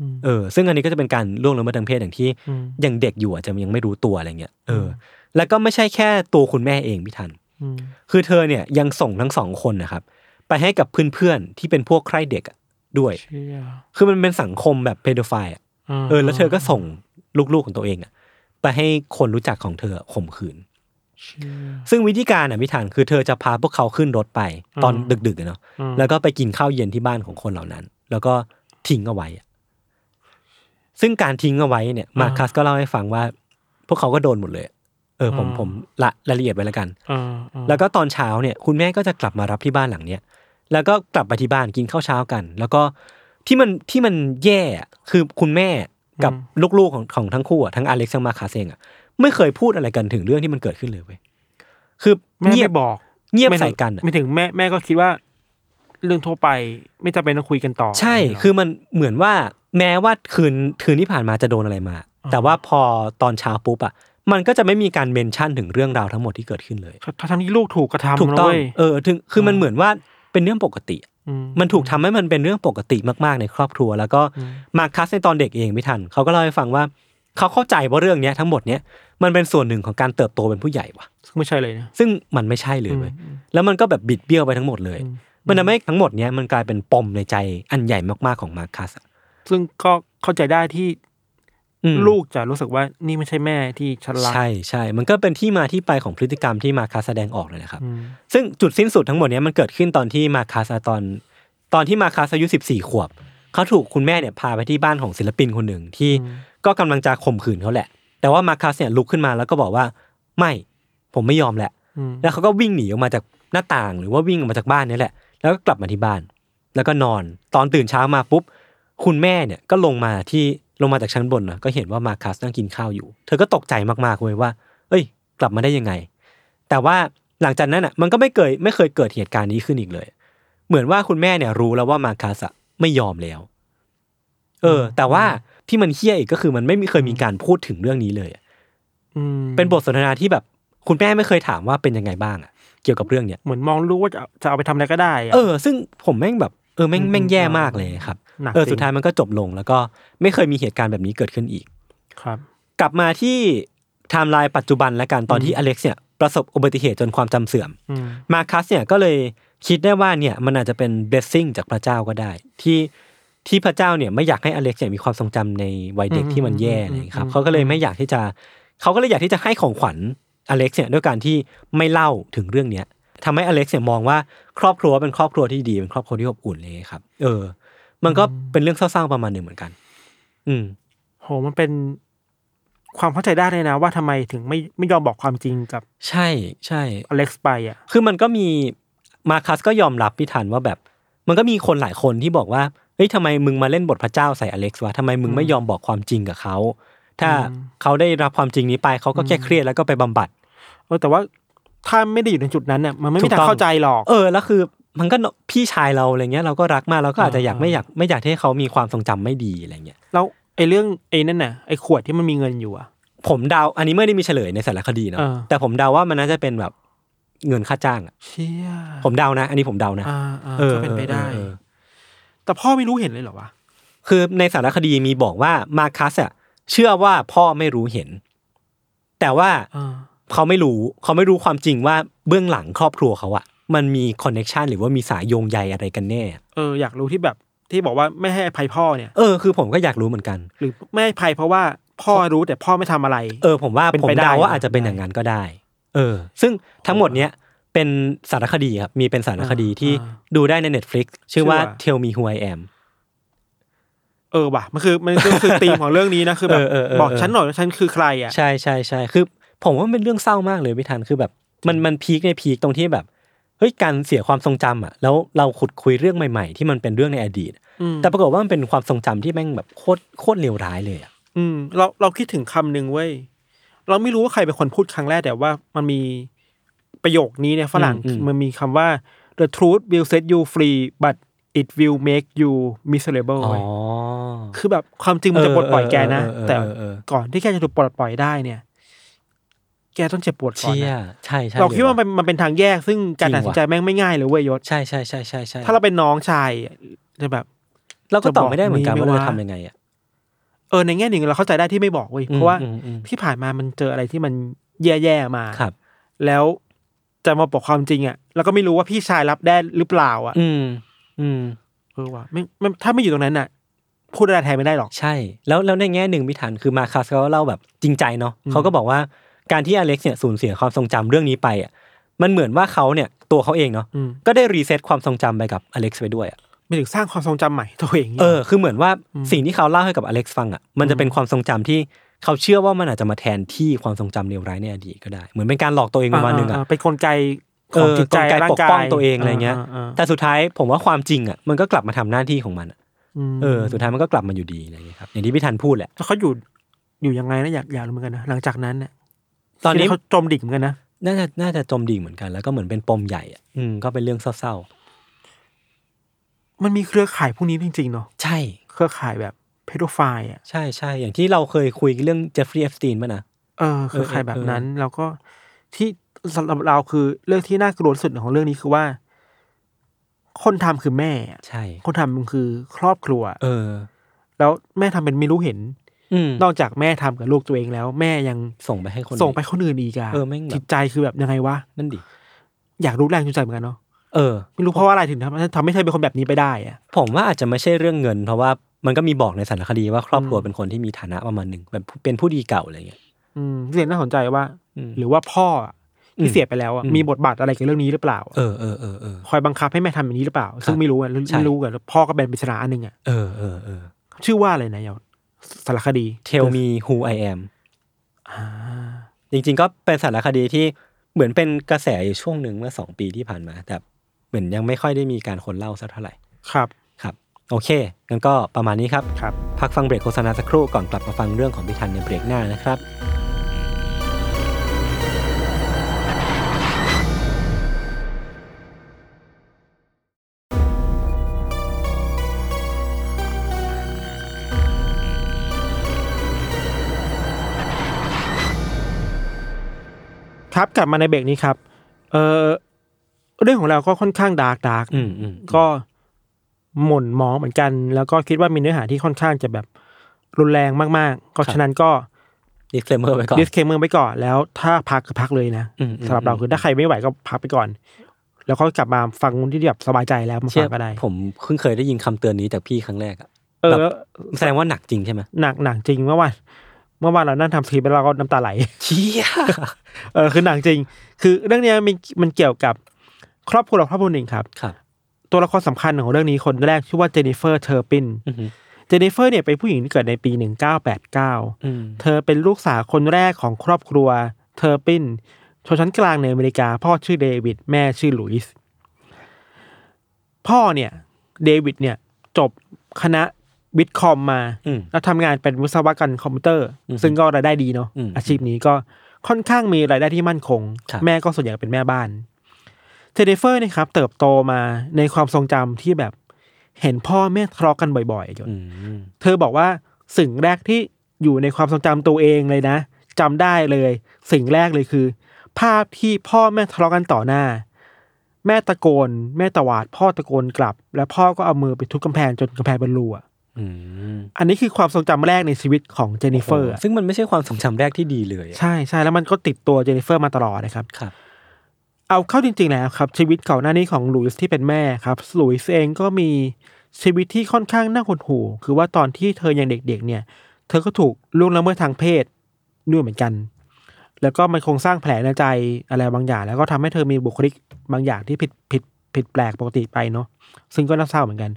อืมเออ ซึ่งอันนี้ก็จะเป็นการล่วงละเมิดทางเพศอย่างที่อืมยังเด็กอยู่อาจจะยังไม่รู้ตัวอะไรเงี้ย เออ แล้วก็ไม่ใช่แค่ตัวคุณแม่เองพี่ทันอืมคือเธอเนี่ยยังส่งทั้งสองคนนะครับ ไปให้กับเพื่อนๆที่เป็นพวกใคร่เด็กอะด้วยเชี่ยคือมันเป็นสังคมแบบเพโดไฟอะเออ แล้วเธอก็ส่งลูกๆของตัวเองอะไปให้คนรู้จักของเธอข่มขืนเชี่ยซึ่งวิธีการอะพิธานคือเธอจะพาพวกเขาขึ้นรถไปตอนอืมดึกๆอะเนาะอืมแล้วก็ไปกินข้าวเย็นที่บ้านของคนเหล่านั้น แล้วก็ทิ้งเอาไว้อะซึ่งการทิ้งเอาไว้เนี่ย มาคัสก็เล่าให้ฟังว่า พวกเขาก็โดนหมดเลย เออผมผมละรายละเอียดไว้แล้วกันอ่าอ่าแล้วก็ตอนเช้าเนี่ย คุณแม่ก็จะกลับมารับที่บ้านหลังเนี้ยแล้วก็กลับไปที่บ้านกินข้าวเช้ากัน แล้วก็ที่มันที่มันแย่อะคือคุณแม่กับอืมลูกๆของของทั้งคู่อะทั้งอเล็กซ์ทั้งมาคาเซงอะไม่เคยพูดอะไรกันถึงเรื่องที่มันเกิดขึ้นเลยเว้ยคือแม่เงียบไม่บอก เงียบไม่ถึงใส่กันอะไม่ถึงแม่แม่ก็คิดว่า เรื่องทั่วไปไม่จำเป็นต้องคุยกันต่อ ใช่ คือมันเหมือนว่าแม้ว่าคืนคืนที่ผ่านมาจะโดนอะไรมา แต่ว่าพอตอนเช้าปุ๊บอะ มันก็จะไม่มีการเมนชั่นถึงเรื่องราวทั้งหมดที่เกิดขึ้นเลยถ้าทั้งที่ลูกถูกกระทำถูกต้องนะเว้ยเออถึงคือมันเหมือนว่าเป็นเรื่องปกติอืมันถูกทำให้มันเป็นเรื่องปกติมากๆในครอบครัว แล้วก็มาคัสในตอนเด็กเองไม่ทันเขาก็เล่าให้ฟังว่าเขาเข้าใจว่าเรื่องเนี้ยทั้งหมดเนี้ยมันเป็นส่วนหนึ่งของการเติบโตเป็นผู้ใหญ่ว่ะซึ่งไม่ใช่เลยนะซึ่งมันไม่ใช่เลยเว้ยอืมแล้วมันก็แบบบิดเบี้ยวไปทั้งหมดเลยอืมมันทำให้ทั้งหมดเนี้ยมันกลายเป็นปมในใจอันใหญ่มากๆของมาคัสอะซึ่งก็เข้าใจได้ที่อืม ลูกจะรู้สึกว่านี่ไม่ใช่แม่ที่ฉันรักใช่ใช่มันก็เป็นที่มาที่ไปของพฤติกรรมที่มาคัสแสดงออกเลยนะครับอืมซึ่งจุดสิ้นสุดทั้งหมดเนี้ยมันเกิดขึ้นตอนที่มาคัสอะตอน ตอนที่มาคัสอายุสิบสี่ขวบเขาถูกคุณแม่เนี่ยพาไปที่บ้านของศิลปินคนหนึ่งที่ก็กำลังจะข่มขืนเขาแหละ แต่ว่ามาคัสเนี่ยลุกขึ้นมาแล้วก็บอกว่าไม่ผมไม่ยอมแหละอืมแล้วเขาก็วิ่งหนีออกมาจากหน้าต่าง หรือว่าวิ่งออกมาจากบ้านนี่แหละ แล้วก็กลับมาที่บ้าน แล้วก็นอน ตอนตื่นเช้ามาปุ๊บ คุณแม่เนี่ยก็ลงมาที่ ลงมาจากชั้นบนนะก็เห็นว่ามาคัสนั่งกินข้าวอยู่ เธอก็ตกใจมากๆเลยว่า เอ้ย กลับมาได้ยังไง แต่ว่าหลังจากนั้นอะ มันก็ไม่เคยไม่เคยเกิดเหตุการณ์นี้ขึ้นอีกเลย เหมือนว่าคุณแม่เนี่ยรู้แล้วว่ามาคัสอะไม่ยอมแล้ว เออ แต่ว่าที่มันเฮี้ยอีกก็คือมันไม่มีเคยมีการพูดถึงเรื่องนี้เลยอะอืมเป็นบทสนทนาที่แบบ คุณแม่ไม่เคยถามว่าเป็นยังไงบ้างอะเกี่ยวกับเรื่องเนี้ยเหมือนมองรู้ว่าจะเอาจะเอาไปทำอะไรก็ได้ะเออ ซึ่งผมแม่งแบบเออแม่งอืมแม่งแย่อืมมากเลยครับหนัก เออจริงสุดท้ายมันก็จบลง แล้วก็ไม่เคยมีเหตุการณ์แบบนี้เกิดขึ้นอีกครับ กลับมาที่ไทม์ไลน์ปัจจุบันแล้วกันตอนที่อเล็กซ์เนี่ยประสบอุบัติเหตุจนความจำเสื่อมอืมมาคัสเนี่ยก็เลยคิดได้ว่าเนี่ยมันอาจจะเป็น blessing จากพระเจ้าก็ได้ ที่ที่พระเจ้าเนี่ยไม่อยากให้อเล็กซ์เนี่ยมีความทรงจำในวัยเด็กที่มันแย่อะไรอย่างเงี้ยครับเขาก็เลยไม่อยากที่จะเขาก็เลยอยากที่จะให้ของขวัญอเล็กซ์เนี่ยด้วยการที่ไม่เล่าถึงเรื่องเนี้ยทำให้อเล็กซ์เนี่ยมองว่าครอบครัวเป็นครอบครัวที่ดีเป็นครอบครัวที่อบอุ่นเลยครับ เออ มันก็เป็นเรื่องเศร้าๆประมาณหนึ่งเหมือนกัน อืม โหมันเป็นความเข้าใจได้เลยนะ ว่าทำไมถึงไม่ไม่ยอมบอกความจริงกับ ใช่ใช่อเล็กซ์ไปอะ คือมันก็มีมาคัสก็ยอมรับพี่ทันว่าแบบ มันก็มีคนหลายคนที่บอกว่าเฮ้ยทำไมมึงมาเล่นบทพระเจ้าใส่อเล็กซ์วะทำไมมึงไม่ยอมบอกความจริงกับเขา ถ้าอืมเขาได้รับความจริงนี้ไปเขาก็แค่เครียดแล้วก็ไปบำบัดเออแต่ว่าถ้าไม่ได้อยู่ในจุดนั้นเนี่ยมันไม่ถูมีกทางต้องเข้าใจหรอก เออแล้วคือ มันก็พี่ชายเราอะไรเงี้ยเราก็รักมากเราก็อาจจะอยากอ่าไม่อยากไม่อยากให้เขามีความทรงจำไม่ดีอะไรเงี้ยแล้วไอ้เรื่องไอ้นั่นน่ะไอ้ขวดที่มันมีเงินอยู่อะผมเดาอันนี้ไม่ได้มีเฉลยในสารคดีเนาะเออแต่ผมเดาว่ามันน่าจะเป็นแบบเงินค่าจ้างอะเชี่ยผมเดานะ อันนี้ผมเดานะอ่าอ่าเออก็เป็นไปได้เออเออแต่พ่อไม่รู้เห็นเลยเหรอวะคือในสารคดีมีบอกว่ามาคัสอะเชื่อว่าพ่อไม่รู้เห็น แต่ว่าอ่าเขาไม่รู้เขาไม่รู้ความจริงว่าเบื้องหลังครอบครัวเขาอะ มันมี connection หรือว่ามีสายโยงใยอะไรกันแน่ เอออยากรู้ที่แบบที่บอกว่าไม่ให้อภัยพ่อเนี่ย เออคือผมก็อยากรู้เหมือนกัน หรือไม่ให้อภัยเพราะว่าพ่อรู้แต่พ่อไม่ทำอะไร เออผมว่าเป็นผมไปได้เดาว่านะอาจจะเป็นอย่างนั้นก็ได้ เออ ซึ่งทั้งหมดเนี้ยเป็นสารคดีครับมีเป็นสารคดีที่อ่าดูได้ใน Netflix ชื่อว่าชื่อว่า Tell Me Who I Am เออว่ะมันคือมันก็คือธีมของเรื่องนี้นะคือแบบเออเออเออบอกฉันหน่อยว่าฉันคือใครอะใช่ใช่ใช่คือผมว่ามันเป็นเรื่องเศร้ามากเลยพี่ทันคือแบบ มันมันพีคในพีคตรงที่แบบเฮ้ยการเสียความทรงจำอะแล้วเราขุดคุยเรื่องใหม่ ๆ ที่มันเป็นเรื่องในอดีตอืมแต่ปรากฏว่ามันเป็นความทรงจำที่แม่งแบบโคตรโคตรเลวร้ายเลยอะอืมเราเราคิดถึงคำหนึ่งเว้ยเราไม่รู้ว่าใครเป็นคนพูดครั้งแรกแต่ว่ามันมีประโยคนี้ในฝรั่งอืมอืมมันมีคำว่า the truth will set you free but it will make you miserable อ๋อเว้ยคือแบบความจริงมันจะปลดปล่อยแกนะเออเออเออแต่เออเออก่อนที่แกจะถูกปลดปล่อยได้เนี่ย แกต้องเจ็บปวดก่อนเชี่ยนะใช่ใช่เราคิดว่าลยมันมันเป็นทางแยกซึ่งการจริงตัดสินใจแม่งไม่ง่ายเลยเว้ยยศ ใช่ใช่ใช่ใช่ใช่ถ้าเราเป็นน้องชายจะแบบ เราก็ตอบไม่ได้เหมือนกันจะบอกว่าเรานี้จะไหมว่าทำยังไงอะเออในแง่หนึ่งเราเข้าใจได้ที่ไม่บอกเว้ยเพราะว่าอืมอืม ที่ผ่านมามันเจออะไรที่มันแย่ๆมา ครับ แล้วจะมาบอกความจริงอะแล้วก็ไม่รู้ว่าพี่ชายรับได้หรือเปล่าอะอืม อืม เออว่ะไม่ไม่ถ้าไม่อยู่ตรงนั้นอะพูดอะไรแทนไม่ได้หรอก ใช่ แล้วแล้วในแง่หนึ่งพี่ทันคือมาคัสเขาเล่าแบบจริงใจเนาะอืมเขาก็บอกว่า การที่อเล็กซ์เนี่ยสูญเสียความทรงจำเรื่องนี้ไปอะมันเหมือนว่าเขาเนี่ยตัวเขาเองเนาะอืมก็ได้ reset ความทรงจำไปกับอเล็กซ์ไปด้วยอะไม่ถึงสร้างความทรงจำใหม่ตัวเองเออคือเหมือนว่าอืมสิ่งที่เขาเล่าให้กับอเล็กซ์ฟังอะมันจะเป็นความทรงจำที่เขาเชื่อว่ามันอาจจะมาแทนที่ความทรงจำเลวร้ายในอดีตก็ได้ เหมือนเป็นการหลอกตัวเองประมาณหนึ่งอะเป็นกลไกของจิตใจกลไกร่างกายปกป้องตัวเองอะไรเงี้ยาาแต่สุดท้ายผมว่าความจริงอะมันก็กลับมาทำหน้าที่ของมันอะมเออ สุดท้ายมันก็กลับมาอยู่ดีอะไรอย่างเงี้ยครับอย่างที่พี่ทันพูดแหละแล้วเขาอยู่อยู่ยังไงนะอยากอยากรู้เหมือนกันนะหลังจากนั้นเนี่ย ตอนนี้ที่เขาจมดิ่งเหมือนกันนะน่าจะน่าจะจมดิ่งเหมือนกัน แล้วก็เหมือนเป็นปมใหญ่อะอืมก็เป็นเรื่องเศร้ามันมีเครือข่ายพวกนี้จริงๆเนาะๆใช่ เครือข่ายแบบเพโดไฟล์อะใช่ใช่อย่างที่เราเคยคุยเรื่องเจฟฟรีย์เอฟสตีนป่ะนะเออเครือข่ายแบบนั้น แล้วก็ที่สำหรับเราคือเรื่องที่น่ากลัวที่สุดของเรื่องนี้คือว่า คนทำคือแม่อะใช่ คนทำมันคือครอบครัว เออ แล้วแม่ทำเป็นไม่รู้เห็นอืม นอกจากแม่ทำกับลูกตัวเองแล้ว แม่ยังส่งไปให้คนส่งไปคนอื่นอีกอะเออแม่งแบบจิตใจคือแบบยังไงวะนั่นดิอยากรู้แรงจูงใจเหมือนกันเนาะเออไม่รู้เพราะว่าอะไรถึงทำทำให้เธอเป็นคนแบบนี้ไปได้อะผมว่าอาจจะไม่ใช่เรื่องเงิน เพราะว่ามันก็มีบอกในสารคดีว่าครอบครัวอืมเป็นคนที่มีฐานะประมาณหนึ่งแบบเป็นผู้ดีเก่าอะไรเงี้ยอืมเรื่องน่าสนใจว่าอืมหรือว่าพ่ออะที่อืมเสียไปแล้วอะอืมมีบทบาทอะไรกับเรื่องนี้หรือเปล่า เออเออเออเออคอยบังคับให้แม่ทำแบบนี้หรือเปล่า ซึ่งไม่รู้อะใช่ไม่รู้กันพ่อก็เป็นปริศนาอันหนึ่งอะเออเออเออชื่อว่าอะไรนะยาว สารคดี Tell me who I am อ่าจริงๆ ก็เป็นสารคดีที่เหมือนเป็นกระแสอยู่ช่วงหนึ่งเมื่อสองปีที่ผ่านมา แต่เหมือนยังไม่ค่อยได้มีการคนเล่าสักเท่าไหร่ ครับ ครับ โอเค งั้นก็ประมาณนี้ครับ ครับ พักฟังเบรกโฆษณาสักครู่ก่อนกลับมาฟังเรื่องของพิธันในเบรกหน้านะครับ ครับกลับมาในเบรกนี้ครับเออเรื่องของเราก็ค่อนข้าง dark dark อืมอืมก็หม่นหมองเหมือนกัน แล้วก็คิดว่ามีเนื้อหาที่ค่อนข้างจะแบบรุนแรงมากๆ ก็ฉะนั้นก็ disclaimer ไว้ก่อน disclaimer ไปก่อน แล้วถ้าพักก็พักเลยนะอืมอืมสำหรับเราคือถ้าใครไม่ไหวก็พักไปก่อน แล้วก็กลับมาฟังที่แบบสบายใจแล้วมาเชื่ฟัองก็ได้ ผมเพิ่งเคยได้ยินคำเตือนนี้จากพี่ครั้งแรกอะเออแบบแสดงว่าหนักจริงใช่ไหมหนักหนักจริงเมื่อวาน เมื่อวานเรานั่งทำสคริปต์แล้วเราก็น้ำตาไหลเชี่ยเออคือหนักจริง คือเรื่องเนี้ยมันมันเกี่ยวกับครอบครัวครอบครัวหนึ่งครับ ครับ ตัวละครสำคัญของเรื่องนี้คนแรกชื่อว่าเจนนิเฟอร์เทอร์ปินอือหือเจนนิเฟอร์เนี่ยเป็นผู้หญิงที่เกิดในปี1989อืมเธอเป็นลูกสาวคนแรกของครอบครัวเทอร์ปินชนชั้นกลางในอเมริกา พ่อชื่อเดวิดแม่ชื่อหลุยส์พ่อเนี่ย เดวิดเนี่ย จบคณะ วิทย์คอมมาอืมแล้วทำงานเป็นวิศวกรคอมพิวเตอร์อืมซึ่งก็รายได้ดีเนาะอืมอาชีพนี้ก็ค่อนข้างมีรายได้ที่มั่นคงครับแม่ก็ส่วนใหญ่เป็นแม่บ้านเจนนิเฟอร์เนาะครับเติบโตมาในความทรงจำที่แบบเห็นพ่อแม่ทะเลาะกันบ่อยๆจนอืมเธอบอกว่าสิ่งแรกที่อยู่ในความทรงจำตัวเองเลยนะจำได้เลย สิ่งแรกเลยคือ ภาพที่พ่อแม่ทะเลาะกันต่อหน้า แม่ตะโกน แม่ตวาด พ่อตะโกนกลับ แล้วพ่อก็เอามือไปทุบกำแพงจนกำแพงเป็นรูอะ อืมอันนี้คือความทรงจำแรกในชีวิตของเจนนิเฟอร์อะซึ่งมันไม่ใช่ความทรงจำแรกที่ดีเลยอะใช่ใช่แล้วมันก็ติดตัวเจนนิเฟอร์มาตลอดนะครับครับ เอาเข้าจริง ๆ แล้วครับ ชีวิตก่อนหน้านี้ของหลุยส์ที่เป็นแม่ครับหลุยส์เองก็มีชีวิตที่ค่อนข้างน่าหดหู่คือว่าตอนที่เธอยังเด็ก ๆ เนี่ย เธอก็ถูกล่วงละเมิดทางเพศด้วยเหมือนกัน แล้วก็มันคงสร้างแผลในใจอะไรบางอย่าง แล้วก็ทำให้เธอมีบุคลิกบางอย่างที่ผิดผิดผิดแปลกปกติไปเนาะซึ่งก็น่าเศร้าเหมือนกัน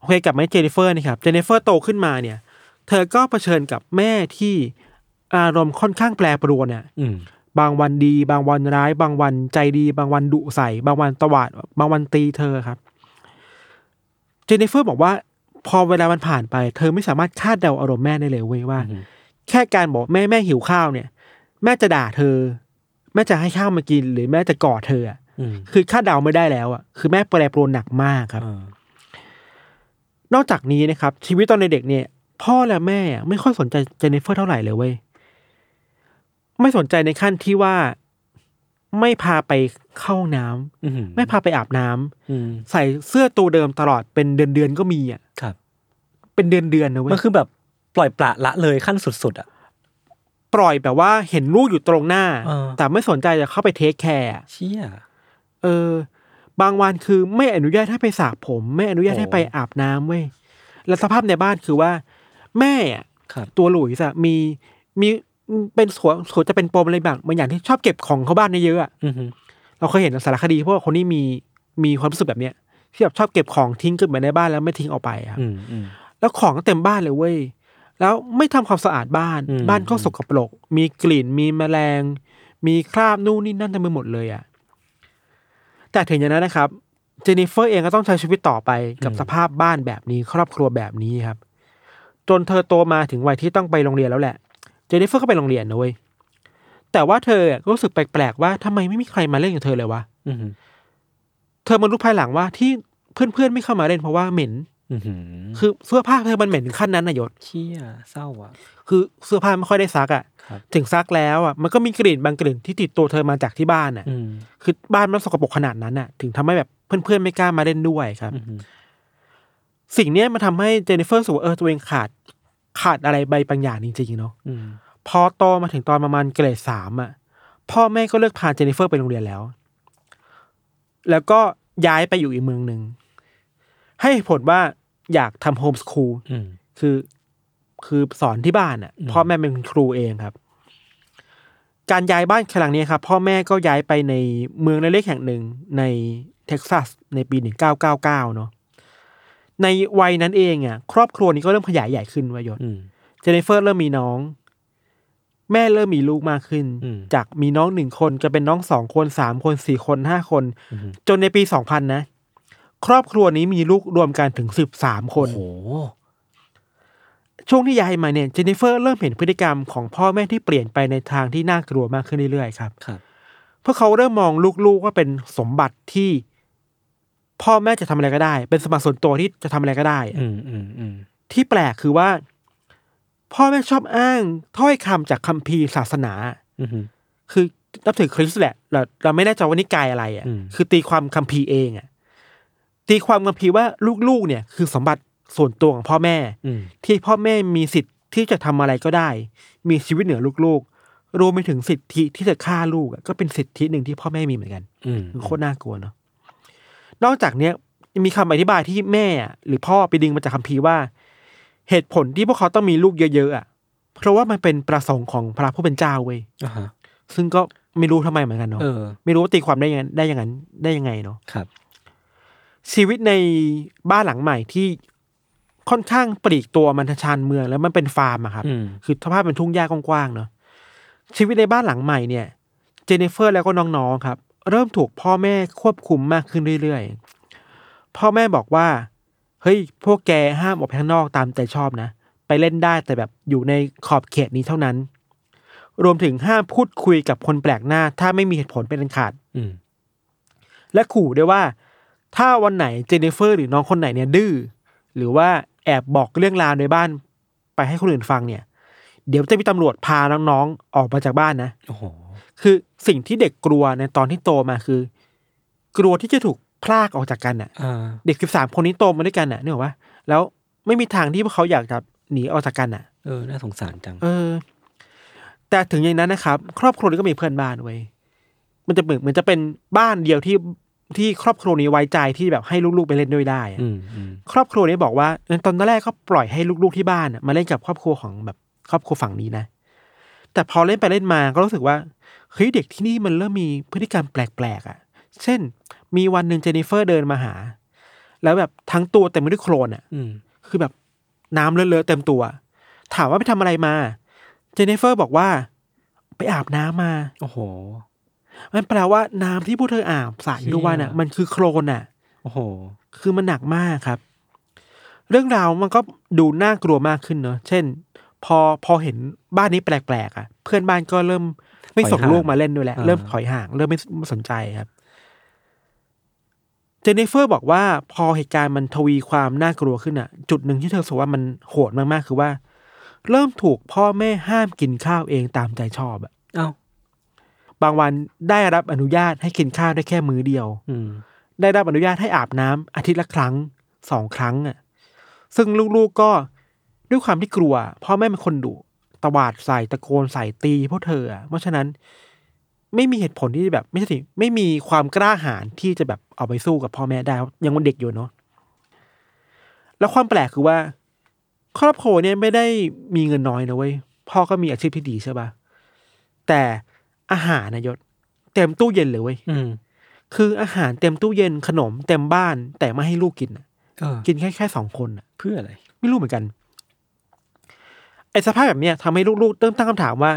โอเคกลับมาที่เจนนิเฟอร์นี่ครับเจนนิเฟอร์โตขึ้นมาเนี่ย เธอก็เผชิญกับแม่ที่อารมณ์ค่อนข้างแปรปรวนเนี่ยอืมบางวันดี บางวันร้าย บางวันใจดี บางวันดุใส่ บางวันตวาด บางวันตีเธอครับ เจนนิเฟอร์บอกว่า พอเวลามันผ่านไป เธอไม่สามารถคาดเดาอารมณ์แม่ได้เลยเว้ยว่าอืมแค่การบอกแม่แม่หิวข้าวเนี่ย แม่จะด่าเธอ แม่จะให้ข้าวมากินหรือแม่จะกอดเธออะอืมคือคาดเดาไม่ได้แล้วอะคือแม่แปรปรวนหนักมากครับอ่า นอกจากนี้นะครับ ชีวิตตอนเด็กๆเนี่ย พ่อและแม่ไม่ค่อยสนใจเจนนิเฟอร์เท่าไหร่เลยเว้ยไม่สนใจในขั้นที่ว่าไม่พาไปเข้าห้องน้ำอืมไม่พาไปอาบน้ำอืมใส่เสื้อตัวเดิมตลอดเป็นเดือนเดือนๆก็มีอะครับ เป็นเดือนเดือนๆนะเว้ยมันคือแบบปล่อยปละละเลยขั้นสุด ๆ อะ ปล่อยแบบว่าเห็นลูกอยู่ตรงหน้าเออแต่ไม่สนใจจะเข้าไป take care อะเชี่ยเออ บางวันคือไม่อนุญาตให้ไปสระผม ไม่อนุญาตโอ้ให้ไปอาบน้ำเว้ยแล้วสภาพในบ้านคือว่า แม่อะครับตัวหลุยส์อะมีมีเป็นสวนสวนจะเป็นปมอะไรบางบางอย่างที่ชอบเก็บของเข้าบ้านเยอะๆอะอืมเราเคยเห็นในสารคดีพวกคนนี้มีมีความรู้สึกแบบเนี้ยที่แบบชอบเก็บของทิ้งเกินไปในบ้านแล้วไม่ทิ้งออกไปอะอืมอืมแล้วของก็เต็มบ้านเลยเว้ยแล้วไม่ทำความสะอาดบ้านอืมบ้านก็สกปรก มีกลิ่นมีแมลง มีคราบนู่นนี่นั่นเต็มไปหมดเลยอะ แต่ถึงอย่างนั้นนะครับเจนนิเฟอร์เองก็ต้องใช้ชีวิตต่อไปกับอืมสภาพบ้านแบบนี้ครอบครัวแบบนี้ครับ จนเธอโตมาถึงวัยที่ต้องไปโรงเรียนแล้วแหละ เจนนิเฟอร์ก็ไปโรงเรียนนะเว้ยแต่ว่าเธอก็รู้สึกแปลกๆว่าทำไมไม่มีใครมาเล่นกับเธอเลยวะอือหือเธอมารู้ภายหลังว่าที่เพื่อนๆไม่เข้ามาเล่นเพราะว่าเหม็นอือหือคือเสื้อผ้าเธอมันเหม็นถึงขั้นนั้นนายศเชี่ยเศร้าอะ คือเสื้อผ้าไม่ค่อยได้ซักอะครับ ถึงซักแล้วอะมันก็มีกลิ่นบางกลิ่นที่ติดตัวเธอมาจากที่บ้านอะอืมคือบ้านมันสกปรกขนาดนั้นอะ ถึงทำให้แบบเพื่อนๆไม่กล้ามาเล่นด้วยครับอือหือสิ่งเนี้ยมันทำให้เจนนิเฟอร์รู้สูว่าเออตัวเองขาด ขาดอะไรใบบางอย่างจริงๆเนาะอืมพอโตมาถึงตอนประมาณเกรดสามอะ พ่อแม่ก็เลิกพาเจนนิเฟอร์ไปโรงเรียนแล้ว แล้วก็ย้ายไปอยู่อีกเมืองหนึ่งให้เหตุผลว่าอยากทำ homeschool อืมคือ คือสอนที่บ้านอะอืมพ่อแม่เป็นครูเองครับ การย้ายบ้านครั้งนี้ครับ พ่อแม่ก็ย้ายไปในเมืองเล็กๆแห่งหนึ่งในเท็กซัสในปีหนึ่งเก้าเก้าเก้าเนาะในวัยนั้นเองอะ ครอบครัวนี้ก็เริ่มขยายใหญ่ขึ้นวายศอืมเจเนฟเฟอร์เริ่มมีน้อง แม่เริ่มมีลูกมากขึ้นอืมจากมีน้องหนึ่งคนจะเป็นน้องสองคนสามคนสี่คนห้าคนอือหือจนในปีสองพันนะ ครอบครัวนี้มีลูกรวมกันถึงสิบสามคนโอ้โห ช่วงที่ย้ายมาเนี่ยเจนนิเฟอร์เริ่มเห็นพฤติกรรมของพ่อแม่ที่เปลี่ยนไปในทางที่น่ากลัวมากขึ้นเรื่อยๆครับครับเพราะเขาเริ่มมองลูกๆว่าเป็นสมบัติที่ พ่อแม่จะทำอะไรก็ได้ เป็นสมบัติส่วนตัวที่จะทำอะไรก็ได้อะอืมอืมอืมที่แปลกคือว่า พ่อแม่ชอบอ้างถ้อยคำจากคัมภีร์ศาสนา อือหือคือนับถือคริสต์แหละเราเราไม่แน่ใจว่านิกายอะไรอะอืมคือตีความคัมภีร์เองอะ ตีความคัมภีร์ว่าลูกๆเนี่ย คือสมบัติ ส่วนตัวของพ่อแม่อืมที่พ่อแม่มีสิทธิ์ที่จะทำอะไรก็ได้ มีชีวิตเหนือลูกๆรวมไปถึงสิทธิที่จะฆ่าลูกอะก็เป็นสิทธิหนึ่งที่พ่อแม่มีเหมือนกันอืมคือโคตรน่ากลัวเนาะนอกจากเนี้ยยังมีคำอธิบายที่แม่อะหรือพ่อไปดึงมาจากคัมภีร์ว่า เหตุผลที่พวกเขาต้องมีลูกเยอะๆอะเพราะว่ามันเป็นประสงค์ของพระผู้เป็นเจ้าเว้ยอ่าฮะซึ่งก็ไม่รู้ทำไมเหมือนกันเนาะเออไม่รู้ว่าตีความได้ยังไงได้ยังไงได้ยังไงเนาะครับ ชีวิตในบ้านหลังใหม่ที่ ค่อนข้างปลีกตัวมันชานเมืองแล้วมันเป็นฟาร์มอะครับอืมคือสภาพเป็นทุ่งหญ้ากว้างๆเนาะชีวิตในบ้านหลังใหม่เนี่ย เจนนิเฟอร์แล้วก็น้องๆครับ เริ่มถูกพ่อแม่ควบคุมมากขึ้นเรื่อยๆ พ่อแม่บอกว่า เฮ้ย พวกแกห้ามออกไปข้างนอกตามใจชอบนะ ไปเล่นได้แต่แบบอยู่ในขอบเขตนี้เท่านั้น รวมถึงห้ามพูดคุยกับคนแปลกหน้า ถ้าไม่มีเหตุผลเป็นอันขาดอืมและขู่ด้วยว่า ถ้าวันไหนเจเนฟเฟอร์หรือน้องคนไหนเนี่ยดื้อหรือว่า แอบบอกเรื่องราวในบ้านไปให้คนอื่นฟังเนี่ย เดี๋ยวจะมีตำรวจพาน้องๆออกมาจากบ้านนะโอ้โหคือสิ่งที่เด็กกลัวในตอนที่โตมาคือ กลัวที่จะถูกพลากออกจากกันน่ะ อ่าเด็กสิบสามคนนี้โตมาด้วยกันน่ะนึกออกปะแล้วไม่มีทางที่พวกเขาอยากจะหนีออกจากกันน่ะ เออ น่าสงสารจัง เออ แต่ถึงอย่างนั้นนะครับ ครอบครัวนี้ก็มีเพื่อนบ้านไว้ยมันจะเหมือนเหมือนจะเป็นบ้านเดียวที่ ที่ครอบครัวนี้ไว้ใจที่แบบให้ลูกๆไปเล่นด้วยได้อะอืมอืมครอบครัวนี้บอกว่าตอนแรกก็ปล่อยให้ลูกๆที่บ้านน่ะมาเล่นกับครอบครัวของแบบครอบครัวฝั่งนี้นะ แต่พอเล่นไปเล่นมาก็รู้สึกว่าเฮ้ยเด็กที่นี่มันเริ่มมีพฤติกรรมแปลกๆอะ เช่น มีวันหนึ่งเจนนิเฟอร์เดินมาหา แล้วแบบทั้งตัวเต็มไปด้วยโคลนอะอืมคือแบบน้ำเลอะๆเต็มตัว ถามว่าไปทำอะไรมา เจนนิเฟอร์บอกว่า ไปอาบน้ำมา โอ้โห มันแปลว่าน้ำที่พวกเธออาบสระอยู่ทุกวันอะเชี่ยมันคือโคลนอะ โอ้โห คือมันหนักมากครับ เรื่องราวมันก็ดูน่ากลัวมากขึ้นเนอะเช่น พอพอเห็นบ้านนี้แปลกๆอะ เพื่อนบ้านก็เริ่มไม่ส่งถอยห่างลูกมาเล่นด้วยแหละอ่าเริ่มถอยห่าง เริ่มไม่ไม่สนใจครับเจนนิเฟอร์บอกว่าพอเหตุการณ์มันทวีความน่ากลัวขึ้นอะ จุดหนึ่งที่เธอรู้สึกว่ามันโหดมากๆคือว่า เริ่มถูกพ่อแม่ห้ามกินข้าวเองตามใจชอบอะเอ้า บางวันได้รับอนุญาตให้กินข้าวได้แค่มื้อเดียว อืมได้รับอนุญาตให้อาบน้ำอาทิตย์ละครั้งสองครั้งอะ ซึ่งลูกๆก็ด้วยความที่กลัวพ่อแม่เป็นคนดุตวาดใส่ตะโกนใส่ตีพวกเธออะเพราะฉะนั้นไม่มีเหตุผลที่แบบ ไม่ใช่สิไม่มีความกล้าหาญที่จะแบบเอาไปสู้กับพ่อแม่ได้ยังวันเด็กอยู่เนาะแล้วความแปลกคือว่า ครอบครัวเนี่ยไม่ได้มีเงินน้อยนะเว้ยพ่อก็มีอาชีพที่ดีใช่ปะแต่ อาหารนายศเต็มตู้เย็นเลยเว้ยอืมคืออาหารเต็มตู้เย็นขนมเต็มบ้าน แต่ไม่ให้ลูกกินน่ะเออกินแค่แค่สองคนน่ะเพื่ออะไร ไม่รู้เหมือนกัน ไอ้สภาพแบบเนี้ยทำให้ลูกๆเริ่มตั้งคำถามว่า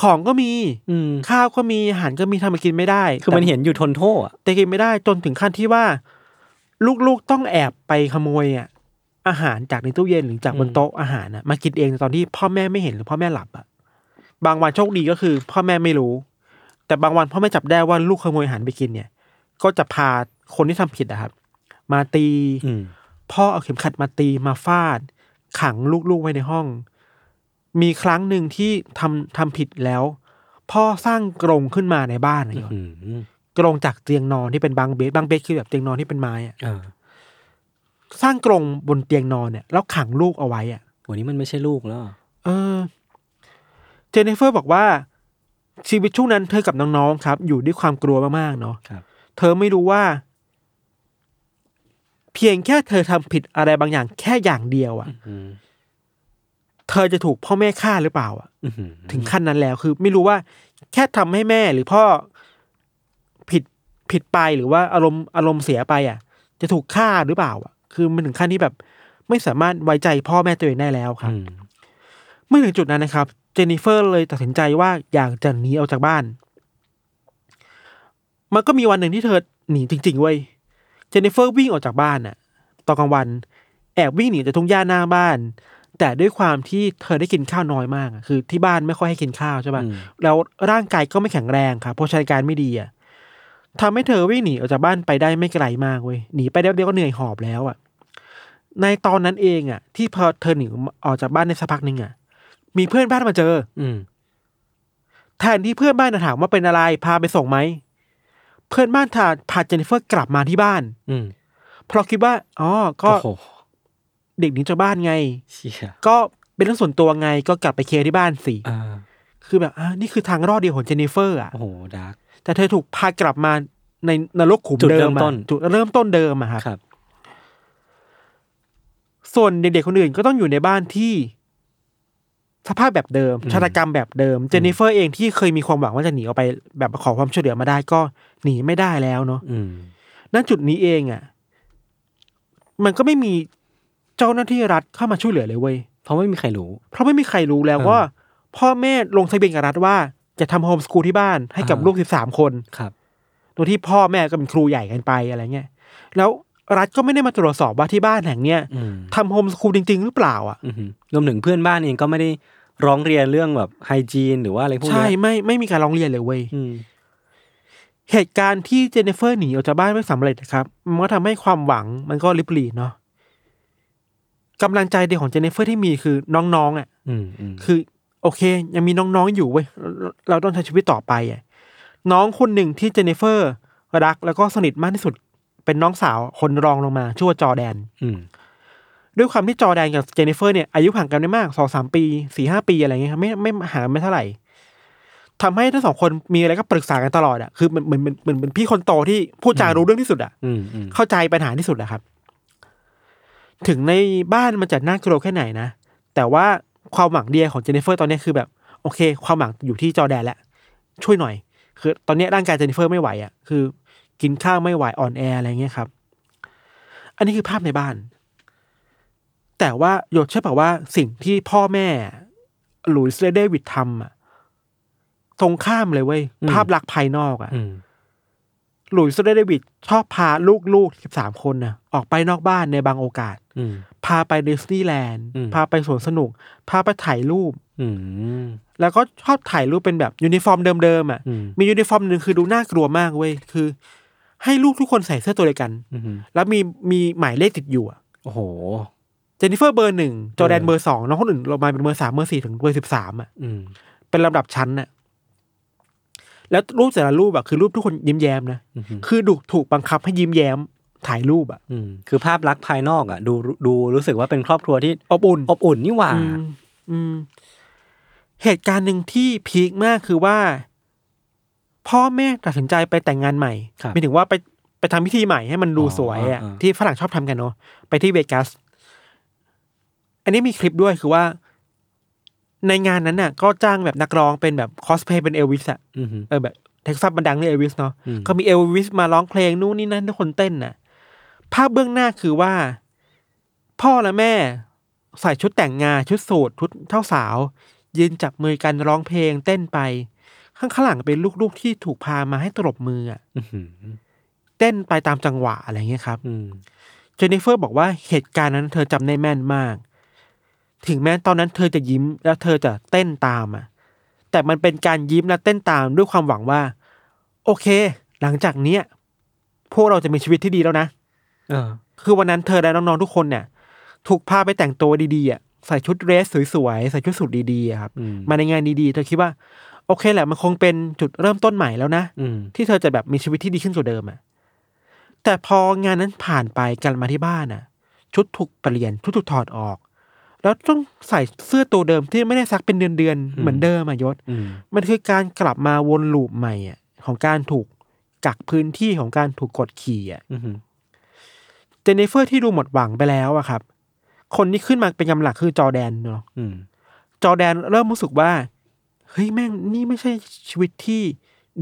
ของก็มี อืมข้าวก็มีอาหารก็มีทำมากินไม่ได้ คือมันแต่เห็นอยู่ทนโทษอะแต่กินไม่ได้จนถึงขั้นที่ว่า ลูกๆต้องแอบไปขโมยอะอาหารจากในตู้เย็นหรือจากบนโต๊ะอาหารน่ะมากินเองตอนที่พ่อแม่ไม่เห็นหรือพ่อแม่หลับอะ บางวันโชคดีก็คือพ่อแม่ไม่รู้ แต่บางวันพ่อแม่จับได้ว่าลูกขโมยอาหารไปกินเนี่ย ก็จะพาคนที่ทำผิดอะครับ มาตีอืมพ่อเอาเข็มขัดมาตีมาฟาด ขังลูกๆไว้ในห้อง มีครั้งหนึ่งที่ทำทำผิดแล้ว พ่อสร้างกรงขึ้นมาในบ้านนะโยมอืมกรงจากเตียงนอนที่เป็นบางเบสบางเบสคือแบบเตียงนอนที่เป็นไม้อะอ่าสร้างกรงบนเตียงนอนเนี่ยแล้วขังลูกเอาไว้อะวันนี้มันไม่ใช่ลูกแล้วเออ เจนนิเฟอร์บอกว่าชีวิตช่วงนั้นเธอกับน้องๆครับ อยู่ด้วยความกลัวมากๆเนาะครับเธอไม่รู้ว่า เพียงแค่เธอทำผิดอะไรบางอย่างแค่อย่างเดียวอะอืมเธอจะถูกพ่อแม่ฆ่าหรือเปล่าอะอืมถึงขั้นนั้นแล้วคือ ไม่รู้ว่า แค่ทำให้แม่หรือพ่อผิดผิดไปหรือว่าอารมณ์อารมณ์เสียไปอะ จะถูกฆ่าหรือเปล่า อะ คือมันถึงขั้นที่แบบ ไม่สามารถไว้ใจพ่อแม่ตัวเองได้แล้วครับอืมเมื่อถึงจุดนั้นนะครับ เจนนิเฟอร์เลยตัดสินใจว่าอยากจะหนีออกจากบ้าน มันก็มีวันหนึ่งที่เธอหนีจริง ๆ เว้ย เจนนิเฟอร์วิ่งออกจากบ้านน่ะ ตอนกลางวัน แอบวิ่งหนีจากทุ่งหญ้าหน้าบ้าน แต่ด้วยความที่เธอได้กินข้าวน้อยมากอะคือที่บ้านไม่ค่อยให้กินข้าวใช่ปะอืมแล้วร่างกายก็ไม่แข็งแรงครับเพราะชายการไม่ดีอะทำให้เธอวิ่งหนีออกจากบ้านไปได้ไม่ไกลมากเว้ย หนีไปได้เดียวก็เหนื่อยหอบแล้วอะ ในตอนนั้นเองอะ ที่พอเธอหนีออกจากบ้านในสักพักหนึ่งอะ มีเพื่อนบ้านมาเจอ อืมแทนที่เพื่อนบ้านจะถามว่าเป็นอะไรพาไปส่งไหม เพื่อนบ้านพาพาเจนนิเฟอร์กลับมาที่บ้าน อืมเพราะคิดว่าอ๋อก็โอ้โหเด็กหนีจากบ้านไง เชี่ยก็เป็นเรื่องส่วนตัวไงก็กลับไปเคลียร์ที่บ้านสิอ่าคือแบบอ่านี่คือทางรอดเดียวของเจนนิเฟอร์อะ โอ้โหดาร์ก แต่เธอถูกพากลับมาในนรกขุมจุดเดิเริ่มมอะต้น จุดเริ่มต้นเดิมอะครับ ครับ ส่วนเด็กๆคนอื่นก็ต้องอยู่ในบ้านที่ สภาพแบบเดิมอืมชาตกรรมแบบเดิม เจนนิเฟอร์เองที่เคยมีความหวังว่าจะหนีออกไป แบบขอความช่วยเหลือมาได้ก็หนีไม่ได้แล้วเนาะอืมณจุดนี้เองอะมันก็ไม่มีเจ้าหน้าที่รัฐเข้ามาช่วยเหลือเลยเว้ยเพราะไม่มีใครรู้ เพราะไม่มีใครรู้แล้วอ่าว่า พ่อแม่ลงทะเบียนกับรัฐว่า จะทำโฮมสกูลที่บ้านให้กับอ่าลูกสิบสามคนครับโดยที่พ่อแม่ก็เป็นครูใหญ่กันไปอะไรเงี้ยแล้ว รัฐก็ไม่ได้มาตรวจสอบว่าที่บ้านแห่งเนี้ยอืมทำโฮมสคูลจริง ๆ หรือเปล่าอะอืมรวมถึงเพื่อนบ้านเองก็ไม่ได้ร้องเรียนเรื่องแบบ hygiene หรือว่าอะไรพวกใช่เนี้ยไม่ไม่มีการร้องเรียนเลยเว้ยอืมเหตุการณ์ที่เจนนิเฟอร์หนีออกจากบ้านไม่สำเร็จนะครับ มันก็ทำให้ความหวังมันก็ริบหรี่เนาะกำลังใจเดียวของเจนนิเฟอร์ที่มีคือน้องๆอะอืมอืมคือ โอเค ยังมีน้องๆอยู่เว้ยเราเราต้องใช้ชีวิตต่อไปอะน้องคนหนึ่งที่เจนนิเฟอร์รักแล้วก็สนิทมากที่สุด เป็นน้องสาวคนรองลงมาชื่อว่าจอร์แดน อืมด้วยความที่จอร์แดนกับเจนนิเฟอร์เนี่ยอายุห่างกันไม่มากสองสามปีสี่ห้าปีอะไรเงี้ยครับไม่ไม่ห่างกันไม่เท่าไหร่ทำให้ทั้งสองคนมีอะไรก็ปรึกษากันตลอดอะคือเหมือนเหมือนเหมือนเหมือนเป็นพี่คนโตที่พูดจารู้เรื่องที่สุดอะอืมอืมเข้าใจปัญหาที่สุดอะครับ ถึงในบ้านมันจะน่ากลัวแค่ไหนนะแต่ว่าความหวังเดียวของเจนนิเฟอร์ตอนนี้คือแบบ โอเค ความหวังอยู่ที่จอร์แดนแล้วช่วยหน่อย คือ ตอนนี้ร่างกายเจนนิเฟอร์ไม่ไหวอะ่ะคือ กินข้าวไม่ไหวอ่อนแออะไรเงี้ยครับ อันนี้คือภาพในบ้าน แต่ว่าโยดเชื่อเปล่าว่าสิ่งที่พ่อแม่หลุยส์และเดวิดทำอะตรงข้ามเลยเว้ยภาพลักษณ์ภายนอกอะอืมหลุยส์และเดวิดชอบพาลูกๆสิบสามคนนะออกไปนอกบ้านในบางโอกาสอืมพาไปดิสนีย์แลนด์อืมพาไปสวนสนุก พาไปถ่ายรูปอืมแล้วก็ชอบถ่ายรูปเป็นแบบยูนิฟอร์มเดิมๆอะอืมมียูนิฟอร์มหนึ่งคือดูน่ากลัวมากเว้ยคือ ให้ลูกทุกคนใส่เสื้อตัวเดียวกันอืมแล้วมีมีหมายเลขติดอยู่อะโอ้โหเจนนิเฟอร์เบอร์หนึ่งจอร์แดนเออเบอร์สองน้องคนอื่นลงมาเป็นเบอร์สามเบอร์สี่ถึงเบอร์สิบสามอะอืมเป็นลำดับชั้นน่ะแล้วรูปแต่ละรูปอะคือรูปทุกคนยิ้มแย้มนะอืมคือดูถูกบังคับให้ยิ้มแย้มถ่ายรูปอะอืมคือภาพลักษณ์ภายนอกอะ ดูดูรู้สึกว่าเป็นครอบครัวที่อบอุ่น อบอุ่นนี่หว่า อืมอืมเหตุการณ์หนึ่งที่ peak มากคือว่า พ่อแม่ตัดสินใจไปแต่งงานใหม่ครับหมายถึงว่าไปไปทำพิธีใหม่ให้มันดูอ๋อสวยอะอ่าที่ฝรั่งชอบทำกันเนาะไปที่เวกัส อันนี้มีคลิปด้วยคือว่า ในงานนั้นน่ะ ก็จ้างแบบนักร้องเป็นแบบคอสเพย์เป็นเอลวิสอะอืมเออแบบเท็กซัสมันดังเรื่องเอลวิสเนาะอืมก็มีเอลวิสมาร้องเพลงนู่นนี่นั่นทุกคนเต้นน่ะ ภาพเบื้องหน้าคือว่า พ่อและแม่ใส่ชุดแต่งงานชุดสูทชุดเท่าสาว ยืนจับมือกันร้องเพลงเต้นไป ข้างข้างหลังเป็นลูกๆที่ถูกพามาให้ตลบมืออะอื้อหือเต้นไปตามจังหวะอะไรเงี้ยครับอืมเจนนิเฟอร์บอกว่าเหตุการณ์นั้นเธอจำได้แม่นมาก ถึงแม้ตอนนั้นเธอจะยิ้มแล้วเธอจะเต้นตามอะ แต่มันเป็นการยิ้มและเต้นตามด้วยความหวังว่า โอเค หลังจากเนี้ยพวกเราจะมีชีวิตที่ดีแล้วนะเออ คือวันนั้นเธอและน้องๆทุกคนเนี่ย ถูกพาไปแต่งตัวดีๆอะใส่ชุดเดรสสวยๆใส่ชุดสูทดีๆอะครับอืมมาในงานดีๆ เธอคิดว่า โอเคแหละมันคงเป็นจุดเริ่มต้นใหม่แล้วนะอืมที่เธอจะแบบมีชีวิตที่ดีขึ้นกว่าเดิมอะแต่พองานนั้นผ่านไปกลันมาที่บ้านอะชุดถูกเปลี่ยนชุดถูกถอดออก แล้วต้องใส่เสื้อตัวเดิมที่ไม่ได้ซักเป็นเดือนๆเหมือนเดิมอะยศอืมมันคือการกลับมาวนลูปใหม่อะของการถูกกักพื้นที่ของการถูกกดขี่อะอืมเจนนิเฟอร์ที่ดูหมดหวังไปแล้วอะครับ คนที่ขึ้นมาเป็นกำลังคือจอร์แดนเนาะอืมจอร์แดนเริ่มรู้สึกว่า เฮ้ยแม่งนี่ไม่ใช่ชีวิตที่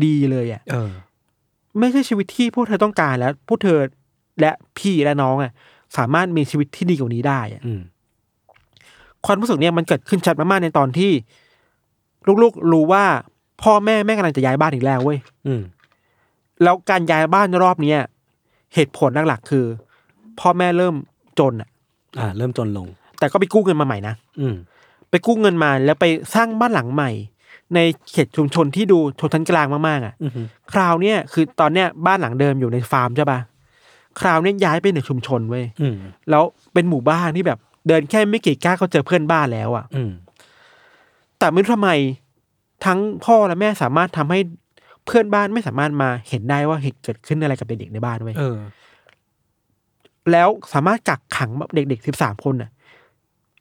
ดีเลยอะเออ ไม่ใช่ชีวิตที่พวกเธอต้องการแล้วพวกเธอและพี่และน้องอะสามารถมีชีวิตที่ดีกว่านี้ได้อะอืมความรู้สึกเนี่ยมันเกิดขึ้นชัดมากๆในตอนที่ ลูกๆรู้ว่า พ่อแม่แม่กำลังจะย้ายบ้านอีกแล้วเว้ยอืมแล้วการย้ายบ้านรอบเนี้ยเหตุผลหลักๆคือ พ่อแม่เริ่มจนอะอ่า เริ่มจนลง แต่ก็ไปกู้เงินมาใหม่นะอืมไปกู้เงินมาแล้วไปสร้างบ้านหลังใหม่ ในเขตชุมชนที่ดูชนชั้นกลางมากๆอะอืมคราวเนี้ยคือตอนเนี้ยบ้านหลังเดิมอยู่ในฟาร์มใช่ปะคราวเนี้ยย้ายไปในชุมชนเว้ยอืมแล้วเป็นหมู่บ้านที่แบบเดินแค่ไม่กี่ก้าวก็เจอเพื่อนบ้านแล้วอะอืมแต่ไม่รู้ทำไมทั้งพ่อและแม่สามารถทำให้เพื่อนบ้านไม่สามารถมาเห็นได้ว่าเหตุเกิดขึ้นอะไรกับเด็กๆในบ้านเว้ยเออแล้วสามารถกักขังเด็กๆสิบสามคนน่ะ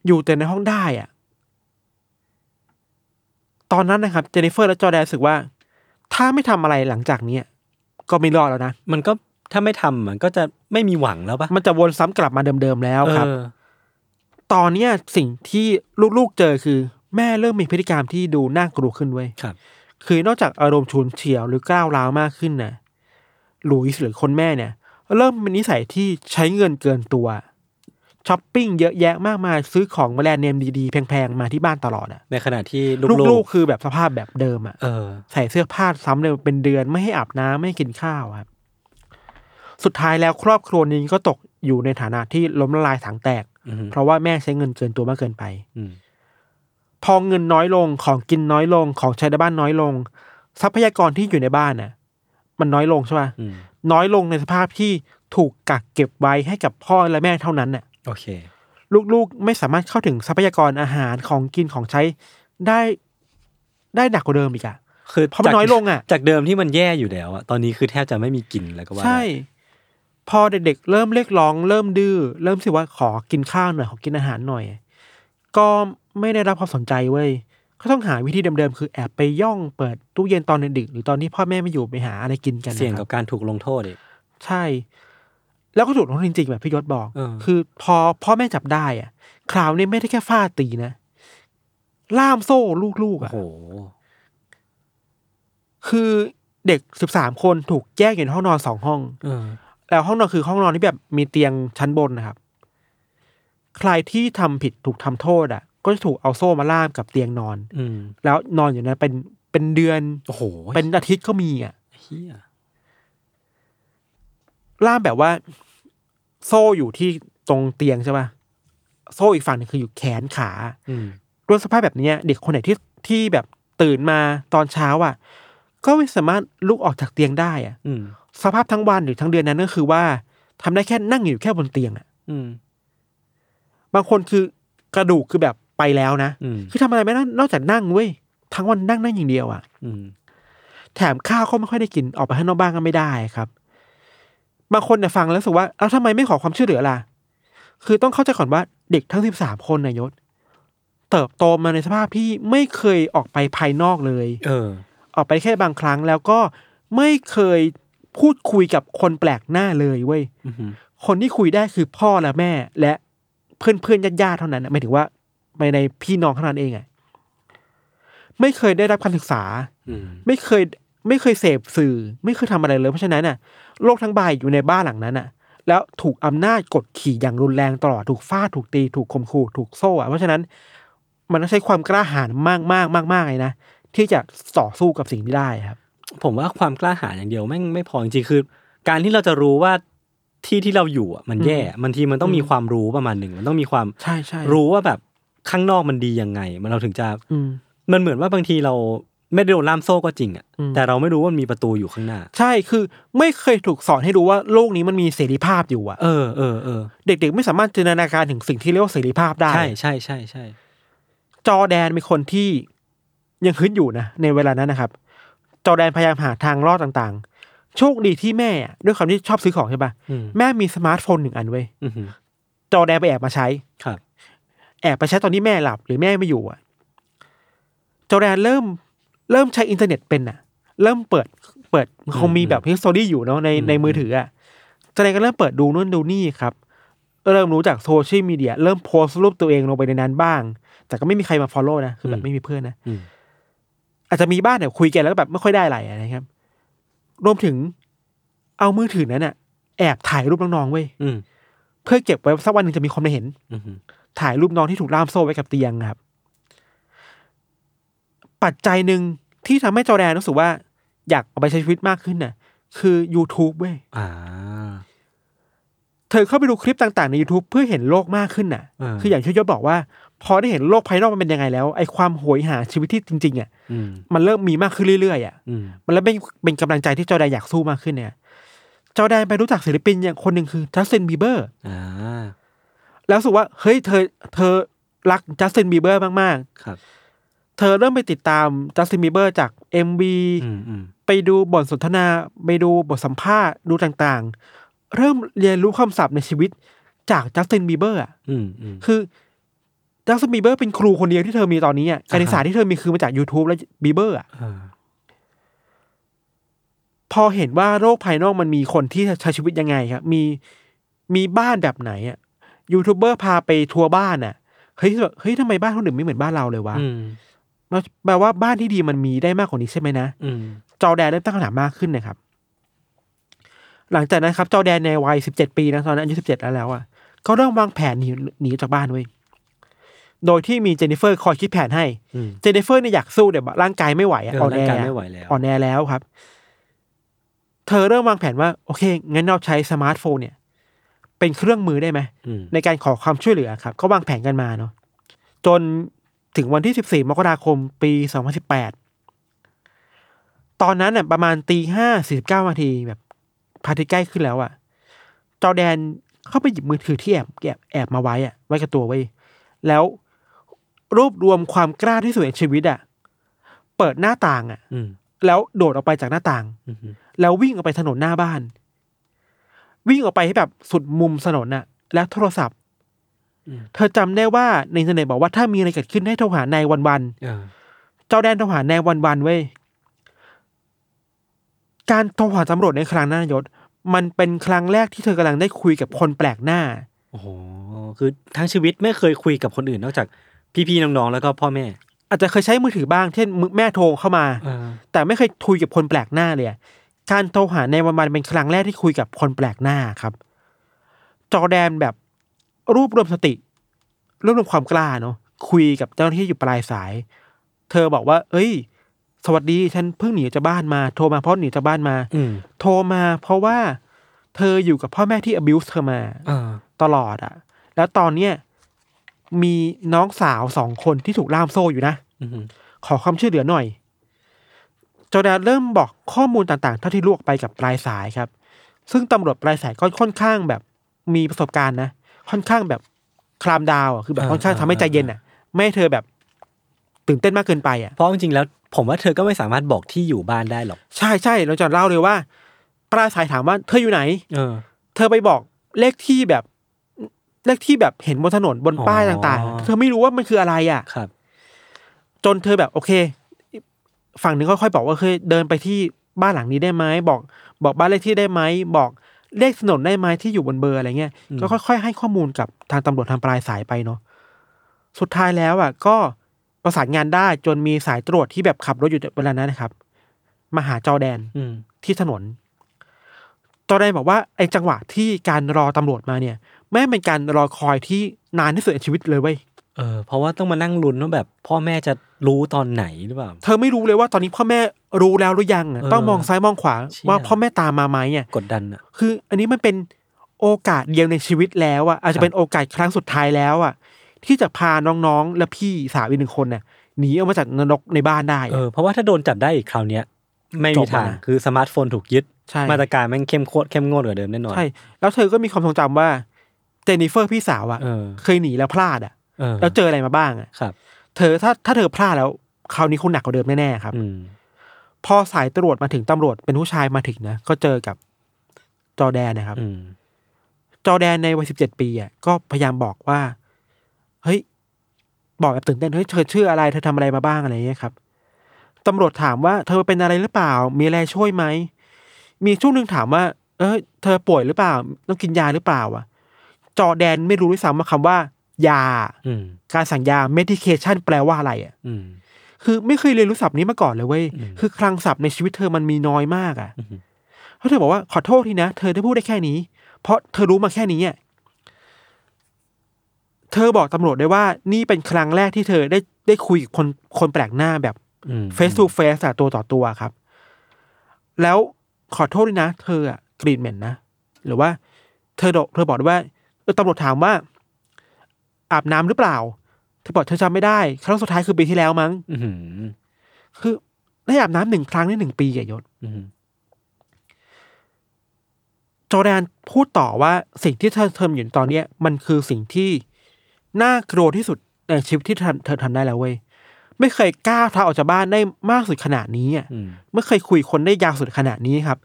อยู่แต่ในห้องได้อะ ตอนนั้นนะครับเจนนิเฟอร์และจอร์แดนรู้สึกว่า ถ้าไม่ทำอะไรหลังจากเนี้ยก็ไม่รอดแล้วนะ มันก็ถ้าไม่ทำมันก็จะไม่มีหวังแล้วปะมันจะวนซ้ำกลับมาเดิมๆแล้วครับเออตอนเนี้ยสิ่งที่ลูกๆเจอคือ แม่เริ่มมีพฤติกรรมที่ดูน่ากลัวขึ้นเว้ยครับ คือนอกจากอารมณ์ฉุนเฉียวหรือก้าวร้าวมากขึ้นนะหลุยส์หรือคนแม่เนี่ย เริ่มเป็นนิสัยที่ใช้เงินเกินตัว ช้อปปิ้งเยอะแยะมากมายซื้อของแบรนด์เนมดีๆ แพงๆ มาที่บ้านตลอดอะในขณะที่ลูลูกกๆคือแบบสภาพแบบเดิมอะๆเออใส่เสื้อผ้าซ้ำเลยเป็นเดือนไม่ให้อาบน้ำไม่ให้กินข้าวครับสุดท้ายแล้วครอบครัวนี้ก็ตกอยู่ในฐานะที่ล้มละลายถังแตกอืมเพราะว่าแม่ใช้เงินเกินตัวมากเกินไปอืมพอเงินน้อยลงของกินน้อยลงของใช้ในบ้านน้อยลง ทรัพยากรที่อยู่ในบ้านน่ะ มันน้อยลงใช่ป่ะอืมน้อยลงในสภาพที่ถูกกักเก็บไว้ให้กับพ่อและแม่เท่านั้นน่ะ โอเค ลูกๆไม่สามารถเข้าถึงทรัพยากรอาหารของกินของใช้ได้ได้หนักกว่าเดิมอีกอะคือเพราะมันน้อยลงอะจากเดิมที่มันแย่อยู่แล้วอะตอนนี้คือแทบจะไม่มีกินแล้วก็ว่าใช่ พอเด็กๆเริ่มเรียกร้อง เริ่มดื้อเริ่มสิว่าขอกินข้าวหน่อยขอกินอาหารหน่อย ก็ไม่ได้รับความสนใจเว้ยก็ต้องหาวิธีเดิมๆ คือแอบไปย่องเปิดตู้เย็นตอนดึกๆหรือตอนที่พ่อแม่ไม่อยู่ไปหาอะไรกินกันนะเสี่ยงคกัรับบการถูกลงโทษอีกใช่ แล้วก็ถูกลงโทษจริงๆแบบพี่ยศบอก เออ คือพอพ่อแม่จับได้อะคราวนี้ไม่ได้แค่ฟาดตีนะ ล่ามโซ่ลูกๆโอ้อะ โห คือเด็กสิบสามคนถูกแยกอยู่ในห้องนอนสองห้อง เออ แล้วห้องนอนคือห้องนอนที่แบบมีเตียงชั้นบนนะครับ ใครที่ทำผิดถูกทำโทษอะ ก็จะถูกเอาโซ่มาล่ามกับเตียงนอน อืม แล้วนอนอยู่นั้นเป็นเป็นเดือน โอ้โหเป็นอาทิตย์ก็มีอะ เฮีย ล่ามแบบว่า โซ่อยู่ที่ตรงเตียงใช่ป่ะโซ่อีกฝั่งหนึงคืออยู่แขนขาอืมด้วยสภาพแบบเนี้ยเด็กคนไหนที่ที่แบบตื่นมาตอนเช้าอะ ก็ไม่สามารถลุกออกจากเตียงได้อะอืมสภาพทั้งวันหรือทั้งเดือนนั้นก็คือว่าทำได้แค่นั่งอยู่แค่บนเตียงอะ อืมบางคนคือกระดูกคือแบบไปแล้วนะอืมคือทำอะไรไม่ได้นอกจากนั่งเว้ยทั้งวันนั่งนั่งอย่างเดียวอะอืมแถมข้าวก็ไม่ค่อยได้กินออกไปข้างนอกบ้านก็ไม่ได้ครับ บางคนเนี่ยฟังแล้วรู้สึกว่าแล้วทำไมไม่ขอความช่วยเหลือล่ะ คือต้องเข้าใจก่อนว่าเด็กทั้งสิบสามคนนายศ เติบโตมาในสภาพที่ไม่เคยออกไปภายนอกเลย เออ ออกไปแค่บางครั้งแล้วก็ไม่เคยพูดคุยกับคนแปลกหน้าเลยเว้ยอืมคนที่คุยได้คือพ่อและแม่ และเพื่อนเพื่อนญาติๆเท่านั้นนะหมายถึงว่าไม่ในพี่น้องเท่านั้นเองอะไม่เคยได้รับการศึกษาอืมไม่เคย ไม่เคยเสพสื่อ ไม่เคยทำอะไรเลยเพราะฉะนั้นน่ะโลกทั้งใบอยู่ในบ้านหลังนั้นน่ะ แล้วถูกอำนาจกดขี่อย่างรุนแรงตลอดถูกฟาดถูกตีถูกข่มขู่ถูกโซ่อะเพราะฉะนั้นมันต้องใช้ความกล้าหาญมากมากมากมากๆเลยนะที่จะต่อสู้กับสิ่งที่ได้ครับ ผมว่าความกล้าหาญอย่างเดียวแม่งไม่พอจริงๆคือ การที่เราจะรู้ว่าที่ที่เราอยู่อะมันแย่บางทีมันต้องมีความรู้ประมาณหนึ่งมันต้องมีความใช่ใช่รู้ว่าแบบข้างนอกมันดียังไง มันเราถึงจะอืมมันเหมือนว่าบางทีเรา ไม่ได้โดนล่ามโซ่ก็จริงอะอืมแต่เราไม่รู้ว่ามันมีประตูอยู่ข้างหน้า ใช่คือไม่เคยถูกสอนให้รู้ว่าโลกนี้มันมีเสรีภาพอยู่อะเออเออเออเด็กๆ ไม่สามารถจินตนาการถึงสิ่งที่เรียกว่าเสรีภาพได้ ใช่ใช่ใช่ใช่จอแดนเป็นคนที่ยังฮึดอยู่นะในเวลานั้นนะครับ จอแดนพยายามหาทางรอดต่างๆ โชคดีที่แม่อะด้วยความที่ชอบซื้อของใช่ปะอืมแม่มีสมาร์ทโฟนหนึ่งอันเว้ยอือหือจอร์แดนไปแอบมาใช้ครับ แอบไปใช้ตอนที่แม่หลับหรือแม่ไม่อยู่อะจอร์แดนเริ่ม เริ่มใช้อินเทอร์เน็ตเป็นอะ เริ่มเปิดเปิดคงมีแบบ history อยู่เนาะในในมือถืออะจอร์แดนก็เริ่มเปิดดูนู่นดูนี่ครับ เริ่มรู้จากโซเชียลมีเดียเริ่มโพสต์รูปตัวเองลงไปในนั้นบ้าง แต่ก็ไม่มีใครมา follow นะคือแบบอืบมไม่มีเพื่อนนะอืมอาจจะมีบ้านเนี่ยคุยกันแล้วก็แบบไม่ค่อยได้อะไรอะไรครับ รวมถึงเอามือถือนั้นอะ แอบถ่ายรูปน้องๆเว้ยอืมเพื่อเก็บไว้สักวันหนึ่งจะมีคนมาเห็นอือหือถ่ายรูปน้องที่ถูกล่ามโซ่ไว้กับเตียงครับ ปัจจัยหนึ่งที่ทำให้จอแดนรู้สึกว่า อยากออกไปใช้ชีวิตมากขึ้นน่ะ คือ YouTube เว้ยอ่าเธอเข้าไปดูคลิปต่างๆใน YouTube เพื่อเห็นโลกมากขึ้นน่ะอ่าคืออย่างที่ยศบอกว่า พอได้เห็นโลกภายนอกมันเป็นยังไงแล้วไอ้ความโหยหาชีวิตที่จริง ๆอะอืมมันเริ่มมีมากขึ้นเรื่อยๆอะอืมมันแล้วเป็นเป็นกำลังใจที่จอร์แดนอยากสู้มากขึ้นเนี่ยจอร์แดนไปรู้จักศิลปินอย่างคนหนึ่งคือจัสตินบีเบอร์อ่าแล้วรู้สึกว่าเฮ้ยเธอ เธอรักจัสตินบีเบอร์มากๆครับ เธอเริ่มไปติดตามจัสตินบีเบอร์จาก MV อืมอืมไปดูบทสนทนาไปดูบทสัมภาษณ์ดูต่างๆ เริ่มเรียนรู้คำศัพท์ในชีวิตจากจัสตินบีเบอร์อะอืมอืมคือจัสตินบีเบอร์เป็นครูคนเดียวที่เธอมีตอนนี้อะการศึกษาที่เธอมีคือมาจาก YouTube และบีเบอร์อะอ่าพอเห็นว่าโลกภายนอกมันมีคนที่ใช้ชีวิตยังไงครับ มีมีบ้านแบบไหนอะยูทูบเบอร์พาไปทัวร์บ้านอะเฮ้ยแบบเฮ้ยทำไมบ้านคนอื่นไม่เหมือนบ้านเราเลยวะ อืมแปลว่าบ้านที่ดีมันมีได้มากกว่านี้ใช่ไหมนะอืมจอแดนเริ่มตั้งคำถามมากขึ้นนะครับ หลังจากนั้นครับ จอแดนในวัยสิบเจ็ดปีนะตอนนั้นอายุสิบเจ็ดแล้วแล้วอะก็เริ่มวางแผนหนีหนีจากบ้านเว้ยโดยที่มีเจนนิเฟอร์คอยคิดแผนให้อืมเจนนิเฟอร์เนี่ยอยากสู้แต่ร่างกายไม่ไหวอะเอออ่อนแอร่างกายอะไม่ไหวแล้วอ่อนแอแล้วครับ เธอเริ่มวางแผนว่า โอเค งั้นเราใช้สมาร์ทโฟนเนี่ย เป็นเครื่องมือได้ไหมอืมในการขอความช่วยเหลือครับ ก็วางแผนกันมาเนาะจน ถึงวันที่ 14 มกราคม ปี 2018 ตอนนั้นน่ะประมาณตีห้าสี่สิบเก้านาทีแบบพระอาทิตย์ใกล้ขึ้นแล้วอะ่ะ จอแดนเข้าไปหยิบมือถือที่แอบแอบแอบมาไว้อะไว้กับตัวไว้ แล้วรวบรวมความกล้าที่สุดในชีวิตอะ่ะ เปิดหน้าต่างอะ่ะอืมแล้วโดดออกไปจากหน้าต่างอืมแล้ววิ่งออกไปถนนหน้าบ้าน วิ่งออกไปให้แบบสุดมุมถนนน่ะ แล้วโทรศัพท์อืม เธอจำได้ว่าในอินเทอร์เน็ตบอกว่าถ้ามีอะไรเกิดขึ้นให้โทรหานายวันวันอ่าๆเจ้าแดนโทรหานายวันวันๆเว้ยการโทรหาตำรวจในครั้งนั้นยศ มันเป็นครั้งแรกที่เธอกำลังได้คุยกับคนแปลกหน้า โอ้โห คือทั้งชีวิตไม่เคยคุยกับคนอื่นนอกจากพี่ๆน้องๆแล้วก็พ่อแม่ อาจจะเคยใช้มือถือบ้าง เช่นมือแม่โทรเข้ามาอ่าแต่ไม่เคยคุยกับคนแปลกหน้าเลยอะการโทรหาในวันวันๆเป็นครั้งแรกที่คุยกับคนแปลกหน้าครับ จอแดนแบบ รวบรวมสติ รวบรวมความกล้าเนาะคุยกับเจ้าหน้าที่อยู่ปลายสาย เธอบอกว่า เอ้ย สวัสดีฉันเพิ่งหนีจากบ้านมา โทรมาเพราะหนีจากบ้านมาอืมโทรมาเพราะว่า เธออยู่กับพ่อแม่ที่ abuse เธอมาอ่าตลอดอะแล้วตอนเนี้ยมีน้องสาวสองคนที่ถูกล่ามโซ่อยู่นะอืมขอความช่วยเหลือหน่อยจอร์แดนเริ่มบอกข้อมูลต่างๆ เท่าที่ลวกไปกับปลายสายครับ ซึ่งตำรวจปลายสายก็ค่อนข้างแบบมีประสบการณ์นะ ค่อนข้างแบบคลามดาวอะคือแบบค่อนข้างทำให้ใจเย็นอะ ไม่ให้เธอแบบตื่นเต้นมากเกินไปอะเพราะจริงๆแล้ว ผมว่าเธอก็ไม่สามารถบอกที่อยู่บ้านได้หรอก ใช่ใช่เราจะเล่าเลยว่าปลายสายถามว่าเธออยู่ไหน เออ เธอไปบอกเลขที่แบบเลขที่แบบเห็นบนถนนบนป้ายอ๋อต่างๆ เธอไม่รู้ว่ามันคืออะไรอะครับ จนเธอแบบโอเค ฝั่งหนึ่งค่อยๆบอกว่าเคยเดินไปที่บ้านหลังนี้ได้ไหมบอก บอกบ้านเลขที่ได้ไหมบอก เลขถนนได้ไหมที่อยู่บนเบอร์อะไรเงี้ยอืมก็ค่อยๆให้ข้อมูลกับทางตำรวจทางปลายสายไปเนาะสุดท้ายแล้วอะ ก็ประสานงานได้จนมีสายตรวจที่แบบขับรถอยู่เวลานั้นนะครับมาหาจอแดนอืมที่ถนน จอแดนบอกว่าไอ้จังหวะที่การรอตำรวจมาเนี่ยแม่งเป็นการรอคอยที่นานที่สุดในชีวิตเลยเว้ย เเออเพราะว่าต้องมานั่งลุ้นว่าแบบ พ่อแม่จะรู้ตอนไหนหรือเปล่า เธอไม่รู้เลยว่าตอนนี้พ่อแม่รู้แล้วหรือยังอะเออต้องมองซ้ายมองขวา เชี่ย ว่าพ่อแม่ตามมาไหมอะกดดันอะ คือ อันนี้มันเป็นโอกาสเดียวในชีวิตแล้วอะอาจครัจะบเป็นโอกาสครั้งสุดท้ายแล้วอะ ที่จะพาน้องๆ และพี่สาวอีกหนึ่งคนน่ะหนีออกมาจากนรกในบ้านได้เออะ อเพราะว่าถ้าโดนจับได้อีกคราวเนี้ยไม่จมีบทางแล้วนะ คือสมาร์ทโฟนถูกยึด ใช่ มาตรการแม่งเข้มโคตรเข้มงวดกว่าเดิมแน่นอนใช่ แล้วเธอก็มีความทรงจำว่าเจนนิเฟอร์พี่สาวอะเออ เคยหนีแล้วพลาดอะ เออ แล้วเจออะไรมาบ้างอะครับ เธอถ้าถ้าเธอพลาดแล้วคราวนี้คงหนักกว่าเดิมแน่ๆครับ อืม พอสายตรวจมาถึงตำรวจเป็นผู้ชายมาถึงนะก็เจอกับจอร์แดนนะครับ อืม จอร์แดนในวัยสิบเจ็ดปีอะก็พยายามบอกว่า เฮ้ย บอกแบบตื่นเต้นเฮ้ยเธอชื่ออะไรเธอทำอะไรมาบ้างอะไรอย่างเงี้ยครับตำรวจถามว่า เธอเป็นอะไรหรือเปล่า มีอะไรช่วยไหม มีช่วงหนึ่งถามว่า เออเธอป่วยหรือเปล่า ต้องกินยาหรือเปล่าอะ จอร์แดนไม่รู้ด้วยซ้ำว่าคำว่า ยาอืมการสั่งยา medication แปลว่าอะไรอะอืมคือไม่เคยเรียนรู้ศัพท์นี้มาก่อนเลยเว้ยอืมคือคลังศัพท์ในชีวิตเธอมันมีน้อยมากอะอืมเพราะเธอบอกว่าขอโทษทีนะ เธอได้พูดได้แค่นี้ เพราะเธอรู้มาแค่นี้อะเธอบอกตำรวจได้ว่านี่เป็นครั้งแรกที่เธอได้ได้คุยกับคนคนแปลกหน้าแบบอืม face to face อะตัวต่อตัวครับ แล้วขอโทษด้วยนะ เธออะกรีดเหม็นนะ หรือว่า เธอบอกเธอบอกด้วยว่าเออตำรวจถามว่า อาบน้ำหรือเปล่า เธอบอกเธอจำไม่ได้ ครั้งสุดท้ายคือปีที่แล้วมั้งอืมคือได้อาบน้ำหนึ่งครั้งในหนึ่งปีอะยศอืมจอร์แดนพูดต่อว่าสิ่งที่เธอเทอมอยู่ตอนเนี้ย มันคือสิ่งที่น่ากลัวที่สุดในชีวิตที่เธอเธอทำได้แล้วเว้ยไม่เคยกล้าเท้าออกจากบ้านได้มากสุดขนาดนี้อะอืมไม่เคยคุยคนได้ยาวสุดขนาดนี้ครับ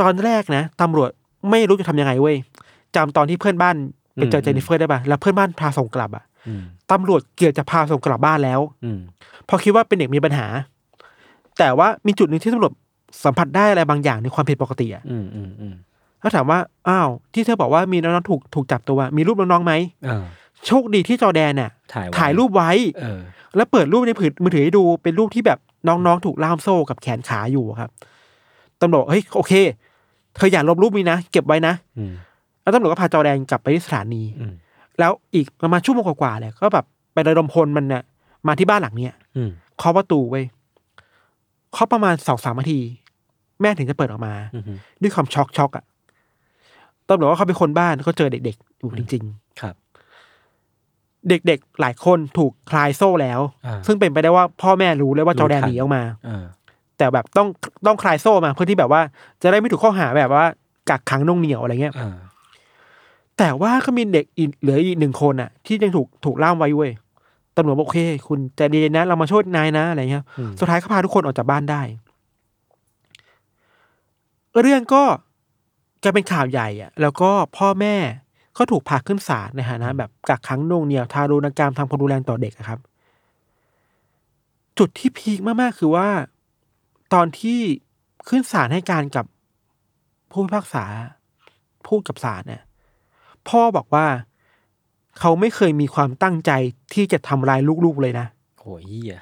ตอนแรกนะตำรวจไม่รู้จะทำยังไงเว้ยจำตอนที่เพื่อนบ้าน ไปเจอเจนนิเฟอร์ได้ป่ะแล้วเพื่อนบ้านพาส่งกลับอะอืมตำรวจเกือบจะพาส่งกลับบ้านแล้วอืมเพราะคิดว่าเป็นเด็กมีปัญหา แต่ว่ามีจุดหนึ่งที่ตำรวจสัมผัสได้อะไรบางอย่างในความผิดปกติอะอืมอืมอืมแล้วถามว่าอ้าวที่เธอบอกว่ามีน้องๆถูกถูกจับตัวมีรูปน้องๆไหมอ่าโชคดีที่จอร์แดนน่ะถ่ายไว้ถ่ายรูปไว้เออแล้วเปิดรูปในผืนมือถือให้ดูเป็นรูปที่แบบน้องๆถูกล่ามโซ่กับแขนขาอยู่ครับตำรวจเฮ้ยโอเค เธออย่าลบรูปนี้นะเก็บไว้นะอืม แล้วตำรวจก็พาจอร์แดนกลับไปที่สถานีอืมแล้วอีกประมาณชั่วโมงกว่าๆเนี่ยก็แบบไประดมพลมันน่ะมาที่บ้านหลังเนี้ยอืมเคาะประตูไว้ยเคาะประมาณสองสามนาที แม่ถึงจะเปิดออกมาอืมด้วยความช็อกช็อกอะตำรวจว่าเขาเป็นคนบ้านก็เจอเด็กๆอยู่จริงครับๆเด็กๆหลายคนถูกคลายโซ่แล้วอ่าซึ่งเป็นไปได้ว่าพ่อแม่รู้เลยว่ารู้จอร์แดนทันหนีออกมาอ่าแต่แบบต้องต้องคลายโซ่มาเพื่อที่แบบว่า จะได้ไม่ถูกข้อหาแบบว่ากักขังนงเหนียวอะไรเงี้ยอ่า แต่ว่าก็มีเด็กอีกเหลืออีกหนึ่งคนอะ ที่ยังถูกถูกล่ามไว้เว้ยตำรวจบอกโอเค คุณใจเย็นนะ เรามาช่วยนายนะอะไรเงี้ยอืมสุดท้ายเขาพาทุกคนออกจากบ้านได้ เรื่องก็กลายเป็นข่าวใหญ่อะแล้วก็พ่อแม่ก็ถูกพาขึ้นศาลในฐานะแบบกักขังหน่วงเหนียวทารุณกรรมทำความรุนแรงต่อเด็กอะครับ จุดที่พีคมากๆคือว่า ตอนที่ขึ้นศาลให้การกับผู้พิพากษาพูดกับศาลเนี่ย พ่อบอกว่า เขาไม่เคยมีความตั้งใจที่จะทำร้ายลูกๆเลยนะโหเหี้ย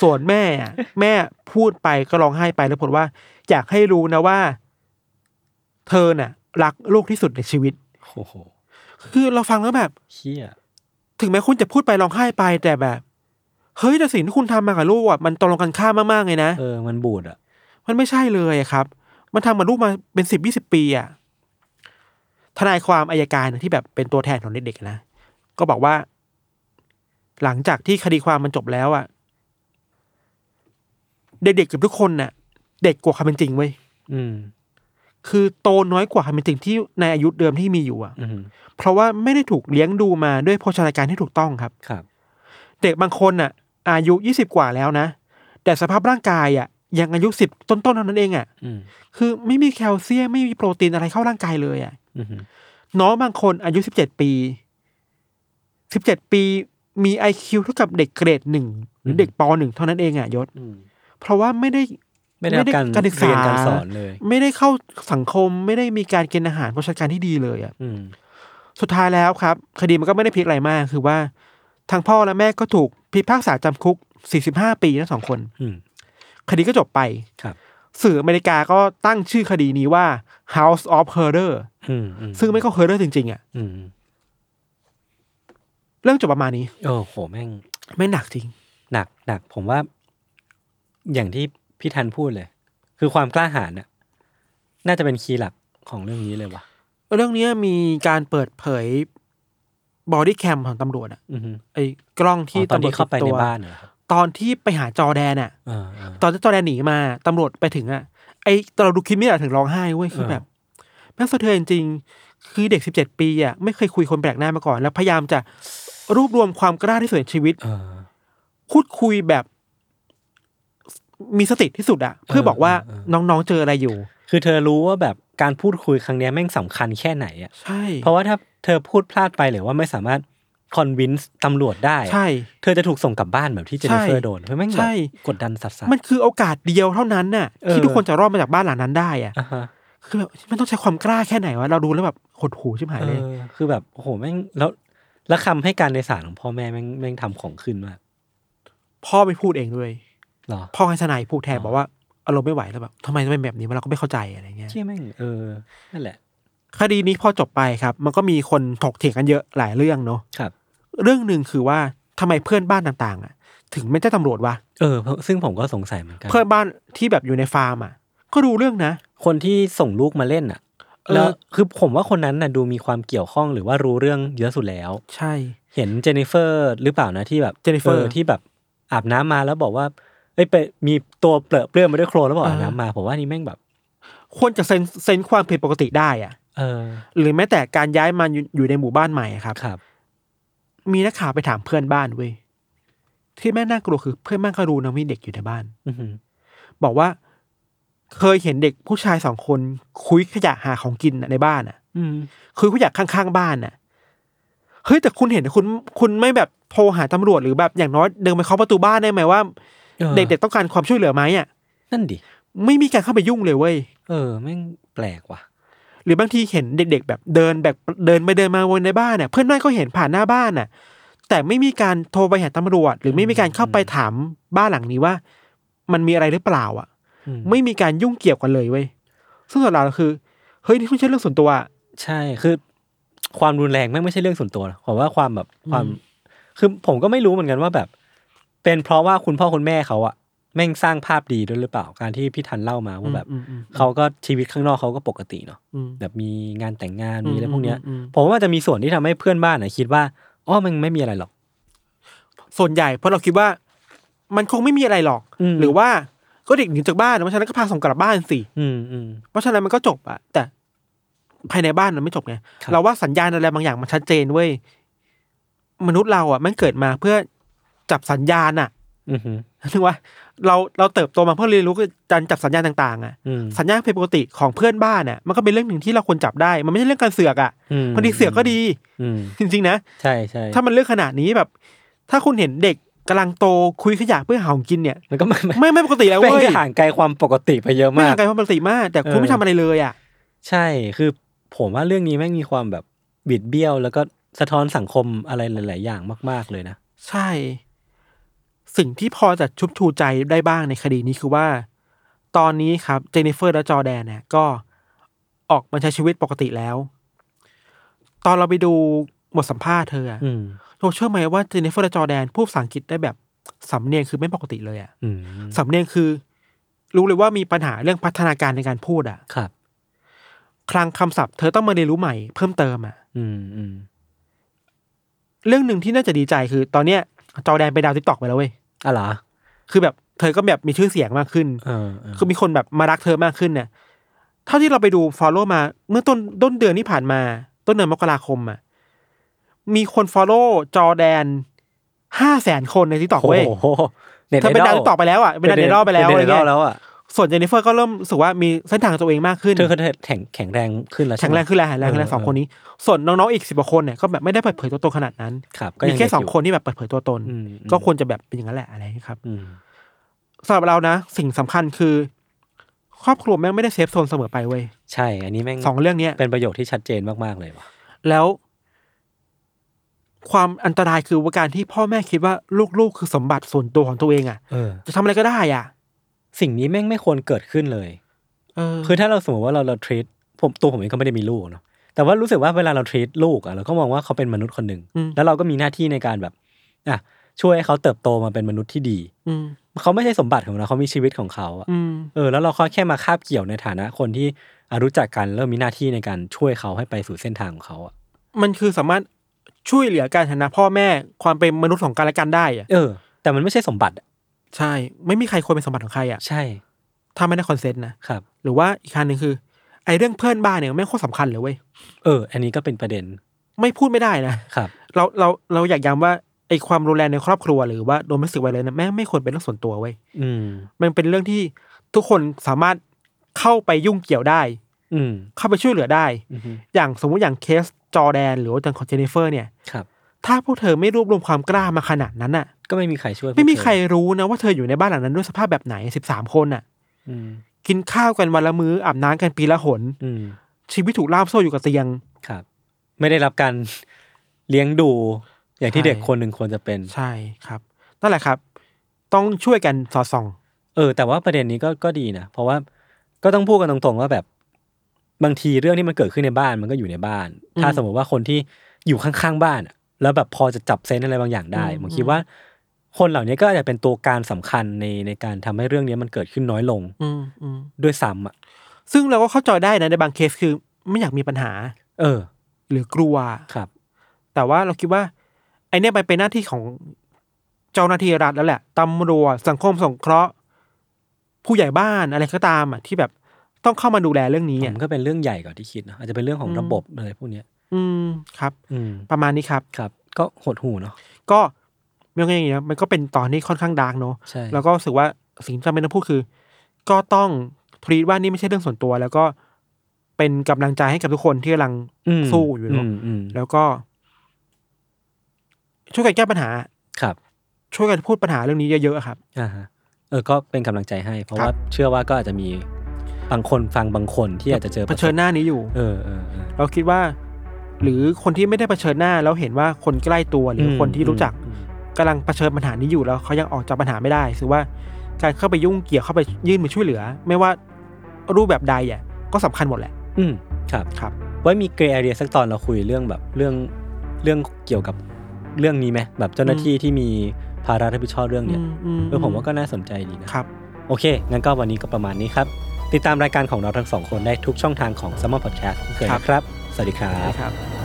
ส่วนแม่อะแม่พูดไปก็ร้องไห้ไปแล้วผลว่า อยากให้รู้นะว่า เธอน่ะ รักลูกที่สุดในชีวิตโอ้โหคือเราฟังแล้วแบบเหี้ยถึงแม้คุณจะพูดไปร้องไห้ไปแต่แบบ เฮ้ยแต่สิ่งที่คุณทำมากับลูกอะมันตรงกันข้ามมากๆเลยนะเออมันบูดอะ มันไม่ใช่เลยอะครับ มันทำมาลูกมาเป็นสิบยี่สิบปีอะ ทนายความอายการที่แบบเป็นตัวแทนของเด็กๆนะก็บอกว่า หลังจากที่คดีความมันจบแล้วอะ เด็กๆเกับทุกคนน่ะ เด็กกว่าความเป็นจริงเว้ยอืม คือโตน้อยกว่าความเป็นจริงที่ในอายุเดิมที่มีอยู่อะอืมเพราะว่าไม่ได้ถูกเลี้ยงดูมาด้วยโภชนาการที่ถูกต้องครับ ครับ เด็กบางคนอะ อายุยี่สิบกว่าแล้วนะแต่สภาพร่างกายอะยังอายุสิบต้นๆเท่านั้นเองอะอืมคือไม่มีแคลเซียมไม่มีโปรตีนอะไรเข้าร่างกายเลยอะอืม น้องบางคนอายุสิบเจ็ดปีสิบเจ็ดปีมีไอคิวเท่ากับเด็กเกรดหนึ่งหรือเด็กปหนึ่งเท่านั้นเองอะยศอืมเพราะว่าไม่ได้ไม่ได้รับการการศึกษาเรียนการสอนเลย ไม่ได้เข้าสังคมไม่ได้มีการกินอาหารโภชนาการที่ดีเลยอะอืมสุดท้ายแล้วครับ คดีมันก็ไม่ได้พลิกอะไรมาก คือว่า ทางพ่อและแม่ก็ถูกพิพากษาจำคุก45ปีทั้งสองคนอืมคดีก็จบไปครับ สื่ออเมริกาก็ตั้งชื่อคดีนี้ว่า House of Horror อืมอืมซึ่งไม่ก็ horror จริง ๆ อะอืมเรื่องจบประมาณนี้ โอ้โห แม่ง ไม่หนักจริง หนักหนักผมว่า อย่างที่พี่ทันพูดเลย คือความกล้าหาญน่ะ น่าจะเป็น key หลักของเรื่องนี้เลยว่ะ เรื่องเนี้ยมีการเปิดเผย body cam ของตำรวจอะอือฮึไอ้กล้องที่อ๋อตอนตำรวจที่เข้าไปติดในตัวบ้านเหรอครับตอนที่ไปหาจอแดนอะเออเออตอนที่จอแดนหนีมาตำรวจไปถึงอะ ไอ้ตอนเราดูคลิปนี้อะถึงร้องไห้เว้ยคือเออแบบแม่งสะเทือนจริงๆคือเด็กสิบเจ็ดปีอะไม่เคยคุยคนแปลกหน้ามาก่อน แล้วพยายามจะรวบรวมความกล้าที่สุดในชีวิตเออพูดคุยแบบมีสติที่สุดอะเพื่อบอกว่าเออเออน้องๆเจออะไรอยู่ คือเธอรู้ว่าแบบการพูดคุยครั้งเนี้ยแม่งสำคัญแค่ไหนอะใช่เพราะว่าถ้าเธอพูดพลาดไปหรือว่าไม่สามารถ convince ตำรวจได้อะใช่ เธอจะถูกส่งกลับบ้านแบบที่เจนนิเฟอร์ใช่โดนเพราะแม่งแบใช่บกดดันสัสมันคือโอกาสเดียวเท่านั้นน่ะเออที่ทุกคนจะรอดมาจากบ้านหลังนั้นได้อะๆอะฮะคือแบบมันต้องใช้ความกล้าแค่ไหนวะเราดูแล้วแบบหดหูชิบหายเอเลยอคือแบบโอ้โหแม่งแล้วแล้วคำให้การในศาลของพ่อแม่แม่งแม่งทำของขึ้นมากพ่อไม่พูดเองด้วยเหรอพ่อให้ทนายพูดแทนอ๋อบอกว่าอารมณ์ไม่ไหวแล้วแบบทำไมต้องเป็นแบบนี้วะเราก็ไม่เข้าใจอะไรเงี้ยเชี่ยแม่งเออนั่นแหละ คดีนี้พอจบไปครับ มันก็มีคนถกเถียงกันเยอะหลายเรื่องเนาะครับ เรื่องหนึ่งคือว่าทำไมเพื่อนบ้านต่างๆ อะ ถึงไม่ใช่ตำรวจวะเออเพราะซึ่งผมก็สงสัยเหมือนกัน เพื่อนบ้านที่แบบอยู่ในฟาร์มอะ ก็รู้เรื่องนะ คนที่ส่งลูกมาเล่นอะเออแล้วคือผมว่าคนนั้นน่ะดูมีความเกี่ยวข้องหรือว่ารู้เรื่องเยอะสุดแล้ว ใช่ เห็นเจนนิเฟอร์หรือเปล่านะที่แบบเจนนิเฟอร์ที่แบบอาบน้ำมาแล้วบอกว่าเอ้ยไปมีตัวเปลือะเปลื้อนมาด้วยโคลนแล้วบอกเอออาบน้ำมาผมว่านี่แม่งแบบ ควรจะเซนเซนความผิดปกติได้อะ เออ หรือแม้แต่การย้ายมาอยู่อยู่ในหมู่บ้านใหม่อะครับครับ มีนักข่าวไปถามเพื่อนบ้านเว้ยที่แม่งน่ากลัวคือเพื่อนบ้านก็รู้นะมีเด็กอยู่ในบ้าน อือหือบอกว่า เคยเห็นเด็กผู้ชายสองคนคุยขยะหาของกินน่ะในบ้านอะ อืมคุยขยะข้างๆบ้านน่ะเฮ้ยแต่คุณเห็นคุณคุณไม่แบบโทรหาตำรวจหรือแบบอย่างน้อยเดินไปเคาะประตูบ้านได้ไหมว่าออเด็กๆต้องการความช่วยเหลือไหมอะนั่นดิไม่มีการเข้าไปยุ่งเลยเว้ยเออแม่งแปลกว่ะ หรือบางทีเห็นเด็ก ๆ แบบเดินแบบเดินไปเดินมาวนในบ้านเนี่ยเพื่อนบ้านก็เห็นผ่านหน้าบ้านน่ะ แต่ไม่มีการโทรไปหาตำรวจ หรือไม่มีการเข้าไปถามบ้านหลังนี้ว่า มันมีอะไรหรือเปล่า อะอืมไม่มีการยุ่งเกี่ยวกันเลยเว้ยซึ่งสำหรับเราคือเฮ้ยนี่ไม่ใช่เรื่องส่วนตัวอะใช่คือความรุนแรงแม่งไม่ใช่เรื่องส่วนตัวหรอกผมว่าความแบบความ คือผมก็ไม่รู้เหมือนกันว่าแบบ เป็นเพราะว่าคุณพ่อคุณแม่เขาอะ แม่งสร้างภาพดีด้วยหรือเปล่าการที่พี่ทันเล่ามาว่าแบบอืมอืมเขาก็ชีวิตข้างนอกเขาก็ปกติเนาะอืมแบบมีงานแต่งงานอืมมีอะไรพวกเนี้ยอืมอืมผมว่าจะมีส่วนที่ทำให้เพื่อนบ้านอะคิดว่าอ๋อมันไม่มีอะไรหรอก ส่วนใหญ่เพราะเราคิดว่า มันคงไม่มีอะไรหรอกอืมหรือว่าก็เด็กหนีจากบ้านเพราะฉะนั้นก็พาส่งกลับบ้านสิอืมอืมเพราะฉะนั้นมันก็จบอะแต่ภายในบ้านมันไม่จบไงครับเราว่าสัญญาณอะไรบางอย่างมันชัดเจนเว้ยมนุษย์เราอะมันเกิดมาเพื่อจับสัญญาณอะอือหือ นึกว่าเราเราเติบโตมาเพื่อเรียนรู้การจับสัญญาณต่างๆอะอืมสัญญาณผิดปกติของเพื่อนบ้านอะมันก็เป็นเรื่องหนึ่งที่เราควรจับได้ มันไม่ใช่เรื่องการเสือกอะอืมบางทีเสือกก็ดีอืมจริงๆนะใช่ใช่ถ้ามันเรื่องขนาดนี้แบบ ถ้าคุณเห็นเด็กกำลังโตคุยขยะเพื่อหาของกินเนี่ยมันก็ไม่ไม่ไม่ไม่ปกติแล้วแม่งเว้ยก็ห่างไกลความปกติไปเยอะไม่มากห่างไกลความปกติมาก แต่คุณเออไม่ทำอะไรเลยอะ ใช่คือผมว่าเรื่องนี้แม่งมีความแบบบิดเบี้ยว แล้วก็สะท้อนสังคมอะไรหลาย ๆ อย่างมาก ๆเลยนะใช่ สิ่งที่พอจะชุบชูใจได้บ้างในคดีนี้คือว่า ตอนนี้ครับเจนนิเฟอร์และจอร์แดนเนี่ยก็ออกมาใช้ชีวิตปกติแล้ว ตอนเราไปดูบทสัมภาษณ์เธออะอืมเราเชื่อไหมว่าเจนนิเฟอร์และจอร์แดนพูดภาษาอังกฤษได้แบบสำเนียงคือไม่ปกติเลยอะอืมสำเนียงคือ รู้เลยว่ามีปัญหาเรื่องพัฒนาการในการพูดอะครับ คลังคำศัพท์เธอต้องมาเรียนรู้ใหม่เพิ่มเติมอะอืมอืมเรื่องหนึ่งที่น่าจะดีใจคือ ตอนเนี้ยจอร์แดนเป็นดาว TikTok ไปแล้วเว้ย อะเหรอคือแบบเธอก็แบบมีชื่อเสียงมากขึ้นเออเออคือมีคนแบบมารักเธอมากขึ้นเนี่ยเท่าที่เราไปดู follow มา เมื่อต้นต้นเดือนที่ผ่านมา ต้นเดือนมกราคมอะมีคน followจอร์แดนห้าแสนคนใน TikTok เว้ยโอ้โหน็ตเธอเป็นดาว TikTok ไปแล้วอะเป็นดาวไอดอลไปแล้วเป็นอะไรเน็ตไอดอเงี้ยแล้วอะ ส่วนเจนนิเฟอร์ก็เริ่มรู้สึกว่ามีเส้นทางตัวเองมากขึ้น เธอเขาแข็งแข็งแรงขึ้นแล้วใช่แข็งไหมแรงขึ้นแล้วแข็งแรงขึ้นแล้วเออสองคนนี้ ส่วนน้องๆอีกสิบกว่าคนเนี่ยก็แบบไม่ได้เปิดเผยตัวตนขนาดนั้นครับมียังแค่เด็กสองยู่คนที่แบบเปิดเผยตัวตนอืมก็ควรจะแบบเป็นอย่างนั้นแหละอะไรอย่างเงี้ยครับอืมสำหรับเรานะ สิ่งสำคัญคือ ครอบครัวแม่งไม่ได้ safe zone เสมอไปเว้ยใช่ อันนี้แม่งสองเรื่องเนี้ยเป็นประโยคที่ชัดเจนมากๆเลยว่ะแล้วความอันตรายคือว่าการที่พ่อแม่คิดว่าลูกๆ คือสมบัติส่วนตัวของตัวเองอะเออจะทำอะไรก็ได้อะ สิ่งนี้แม่งไม่ควรเกิดขึ้นเลยเออคือถ้าเราสมมติว่าเราเราทรีตผมตัวผมเองก็ไม่ได้มีลูกเนาะแต่ว่ารู้สึกว่าเวลาเราทรีตลูกอะเราก็มองว่าเขาเป็นมนุษย์คนหนึ่งอืมแล้วเราก็มีหน้าที่ในการแบบอะช่วยให้เขาเติบโตมาเป็นมนุษย์ที่ดีอืมเขาไม่ใช่สมบัติของเราเขามีชีวิตของเขาอะอืมเออ แล้วเราก็แค่มาคาบเกี่ยวในฐานะคนที่อะรู้จักกันแล้วมีหน้าที่ในการช่วยเขาให้ไปสู่เส้นทางของเขาอะมันคือสามารถช่วยเหลือการฐานะพ่อแม่ความเป็นมนุษย์ของกันและกันได้อะเออ แต่มันไม่ใช่สมบัติอะ ใช่ ไม่มีใครควรเป็นสมบัติของใครอะใช่ ถ้าไม่ได้คอนเซนต์นะครับ หรือว่าอีกคันหนึ่งคือ ไอ้เรื่องเพื่อนบ้านเนี่ยไม่งโคตรสำคัญเลยเว้ยเออ อันนี้ก็เป็นประเด็น ไม่พูดไม่ได้นะครับ เราเราเราอยากย้ำว่าไอ้ความรุนแรงในครอบครัวหรือว่าโดนไม่สึกไว้เลยนะแม่งไม่ควรเป็นเรื่องส่วนตัวเว้ยอืม มันเป็นเรื่องที่ทุกคนสามารถเข้าไปยุ่งเกี่ยวได้ อืม เข้าไปช่วยเหลือได้ อืมอย่างสมมุติอย่างเคสจอร์แดน หรือว่าอย่างของเจนนิเฟอร์เนี่ย ครับ ถ้าพวกเธอไม่รวบรวมความกล้ามาขนาดนั้นน่ะ ก็ไม่มีใครช่วยพวกไม่มีเธอใครรู้นะว่าเธออยู่ในบ้านหลังนั้นด้วยสภาพแบบไหนสิบสามคนน่ะอืมกินข้าวกันวันละมื้ออาบน้ำกันปีละหนอืมชีวิตถูกล่ามโซ่อยู่กับเตียงครับ ไม่ได้รับการเลี้ยงดู อย่างที่ใช่เด็กคนหนึ่งควรจะเป็นใช่ครับนั่นแหละครับ ต้องช่วยกันสอดส่อง เออ แต่ว่าประเด็นนี้ก็ก็ดีนะเพราะว่าก็ต้องพูดกันตรงๆว่าแบบบางทีเรื่องที่มันเกิดขึ้นในบ้านมันก็อยู่ในบ้าน ถ้าสมมติว่าคนที่อยู่ข้างๆบ้านอะ แล้วแบบพอจะจับเซนส์อะไรบางอย่างได้ผมคิดว่า คนเหล่านี้ก็อาจจะเป็นตัวการสำคัญในในการทำให้เรื่องนี้มันเกิดขึ้นน้อยลงอืมอืมด้วยซ้ำอะซึ่งเราก็เข้าใจได้นะในบางเคสคือไม่อยากมีปัญหา เออ หรือกลัวครับ แต่ว่าเราคิดว่า ไอ้เนี้ยมันเป็นหน้าที่ของเจ้าหน้าที่รัฐแล้วแหละตำรวจสังคมสงเคราะห์ ผู้ใหญ่บ้านอะไรก็ตามอะที่แบบต้องเข้ามาดูแลเรื่องนี้อะผมก็เป็นเรื่องใหญ่กว่าที่คิดนะอาจจะเป็นเรื่องของอืมระบบอะไรพวกเนี้ย อืมครับ อืมประมาณนี้ครับ ครับ ก็หดหู่เนาะ ก็ไม่ต้องอย่างนี้นะมันก็เป็นตอนที่ค่อนข้าง dark เนอะใช่แล้วก็รู้สึกว่าสิ่งที่จำเป็นต้องพูดคือ ก็ต้องทรีตว่านี่ไม่ใช่เรื่องส่วนตัว แล้วก็เป็นกำลังใจให้กับทุกคนที่กำลังมสู้อยู่เนอะมอืมแล้วก็ ช่วยกันแก้ปัญหา ครับช่วยกันพูดปัญหาเรื่องนี้เยอะๆครับ อ่าฮะเออ ก็เป็นกำลังใจให้ เพราะครับว่าเชื่อว่าก็อาจจะมีบางคนฟังบางคนที่อาจจะเจอเผชิญหน้านี้อยู่ เออเออเออเราคิดว่า หรือคนที่ไม่ได้เผชิญหน้าแล้วเห็นว่าคนใกล้ตัวหรืออมคนที่รู้จักอืมกำลังเผชิญปัญหานี้อยู่แล้วเขายังออกจากปัญหาไม่ได้คือว่าการเข้าไปยุ่งเกี่ยวเข้าไปยื่นมือช่วยเหลือ ไม่ว่ารูปแบบใดอะก็สำคัญหมดแหละ อืมครับครับไว้มีเกรย์ไอเดียสักตอนเราคุยเรื่องแบบเรื่องเรื่องเกี่ยวกับเรื่องนี้ไหมแบบเจ้าหน้าที่ที่มีภาระรับผิดชอบเรื่องเนี้ยมเออผมว่าก็น่าสนใจดีนะครับ โอเค งั้นก็วันนี้ก็ประมาณนี้ครับ ติดตามรายการของเราทั้งสองคนได้ทุกช่องทางของ s ซ m m e r Podcast เช่นเคยครับนะครับ สวัสดีครับ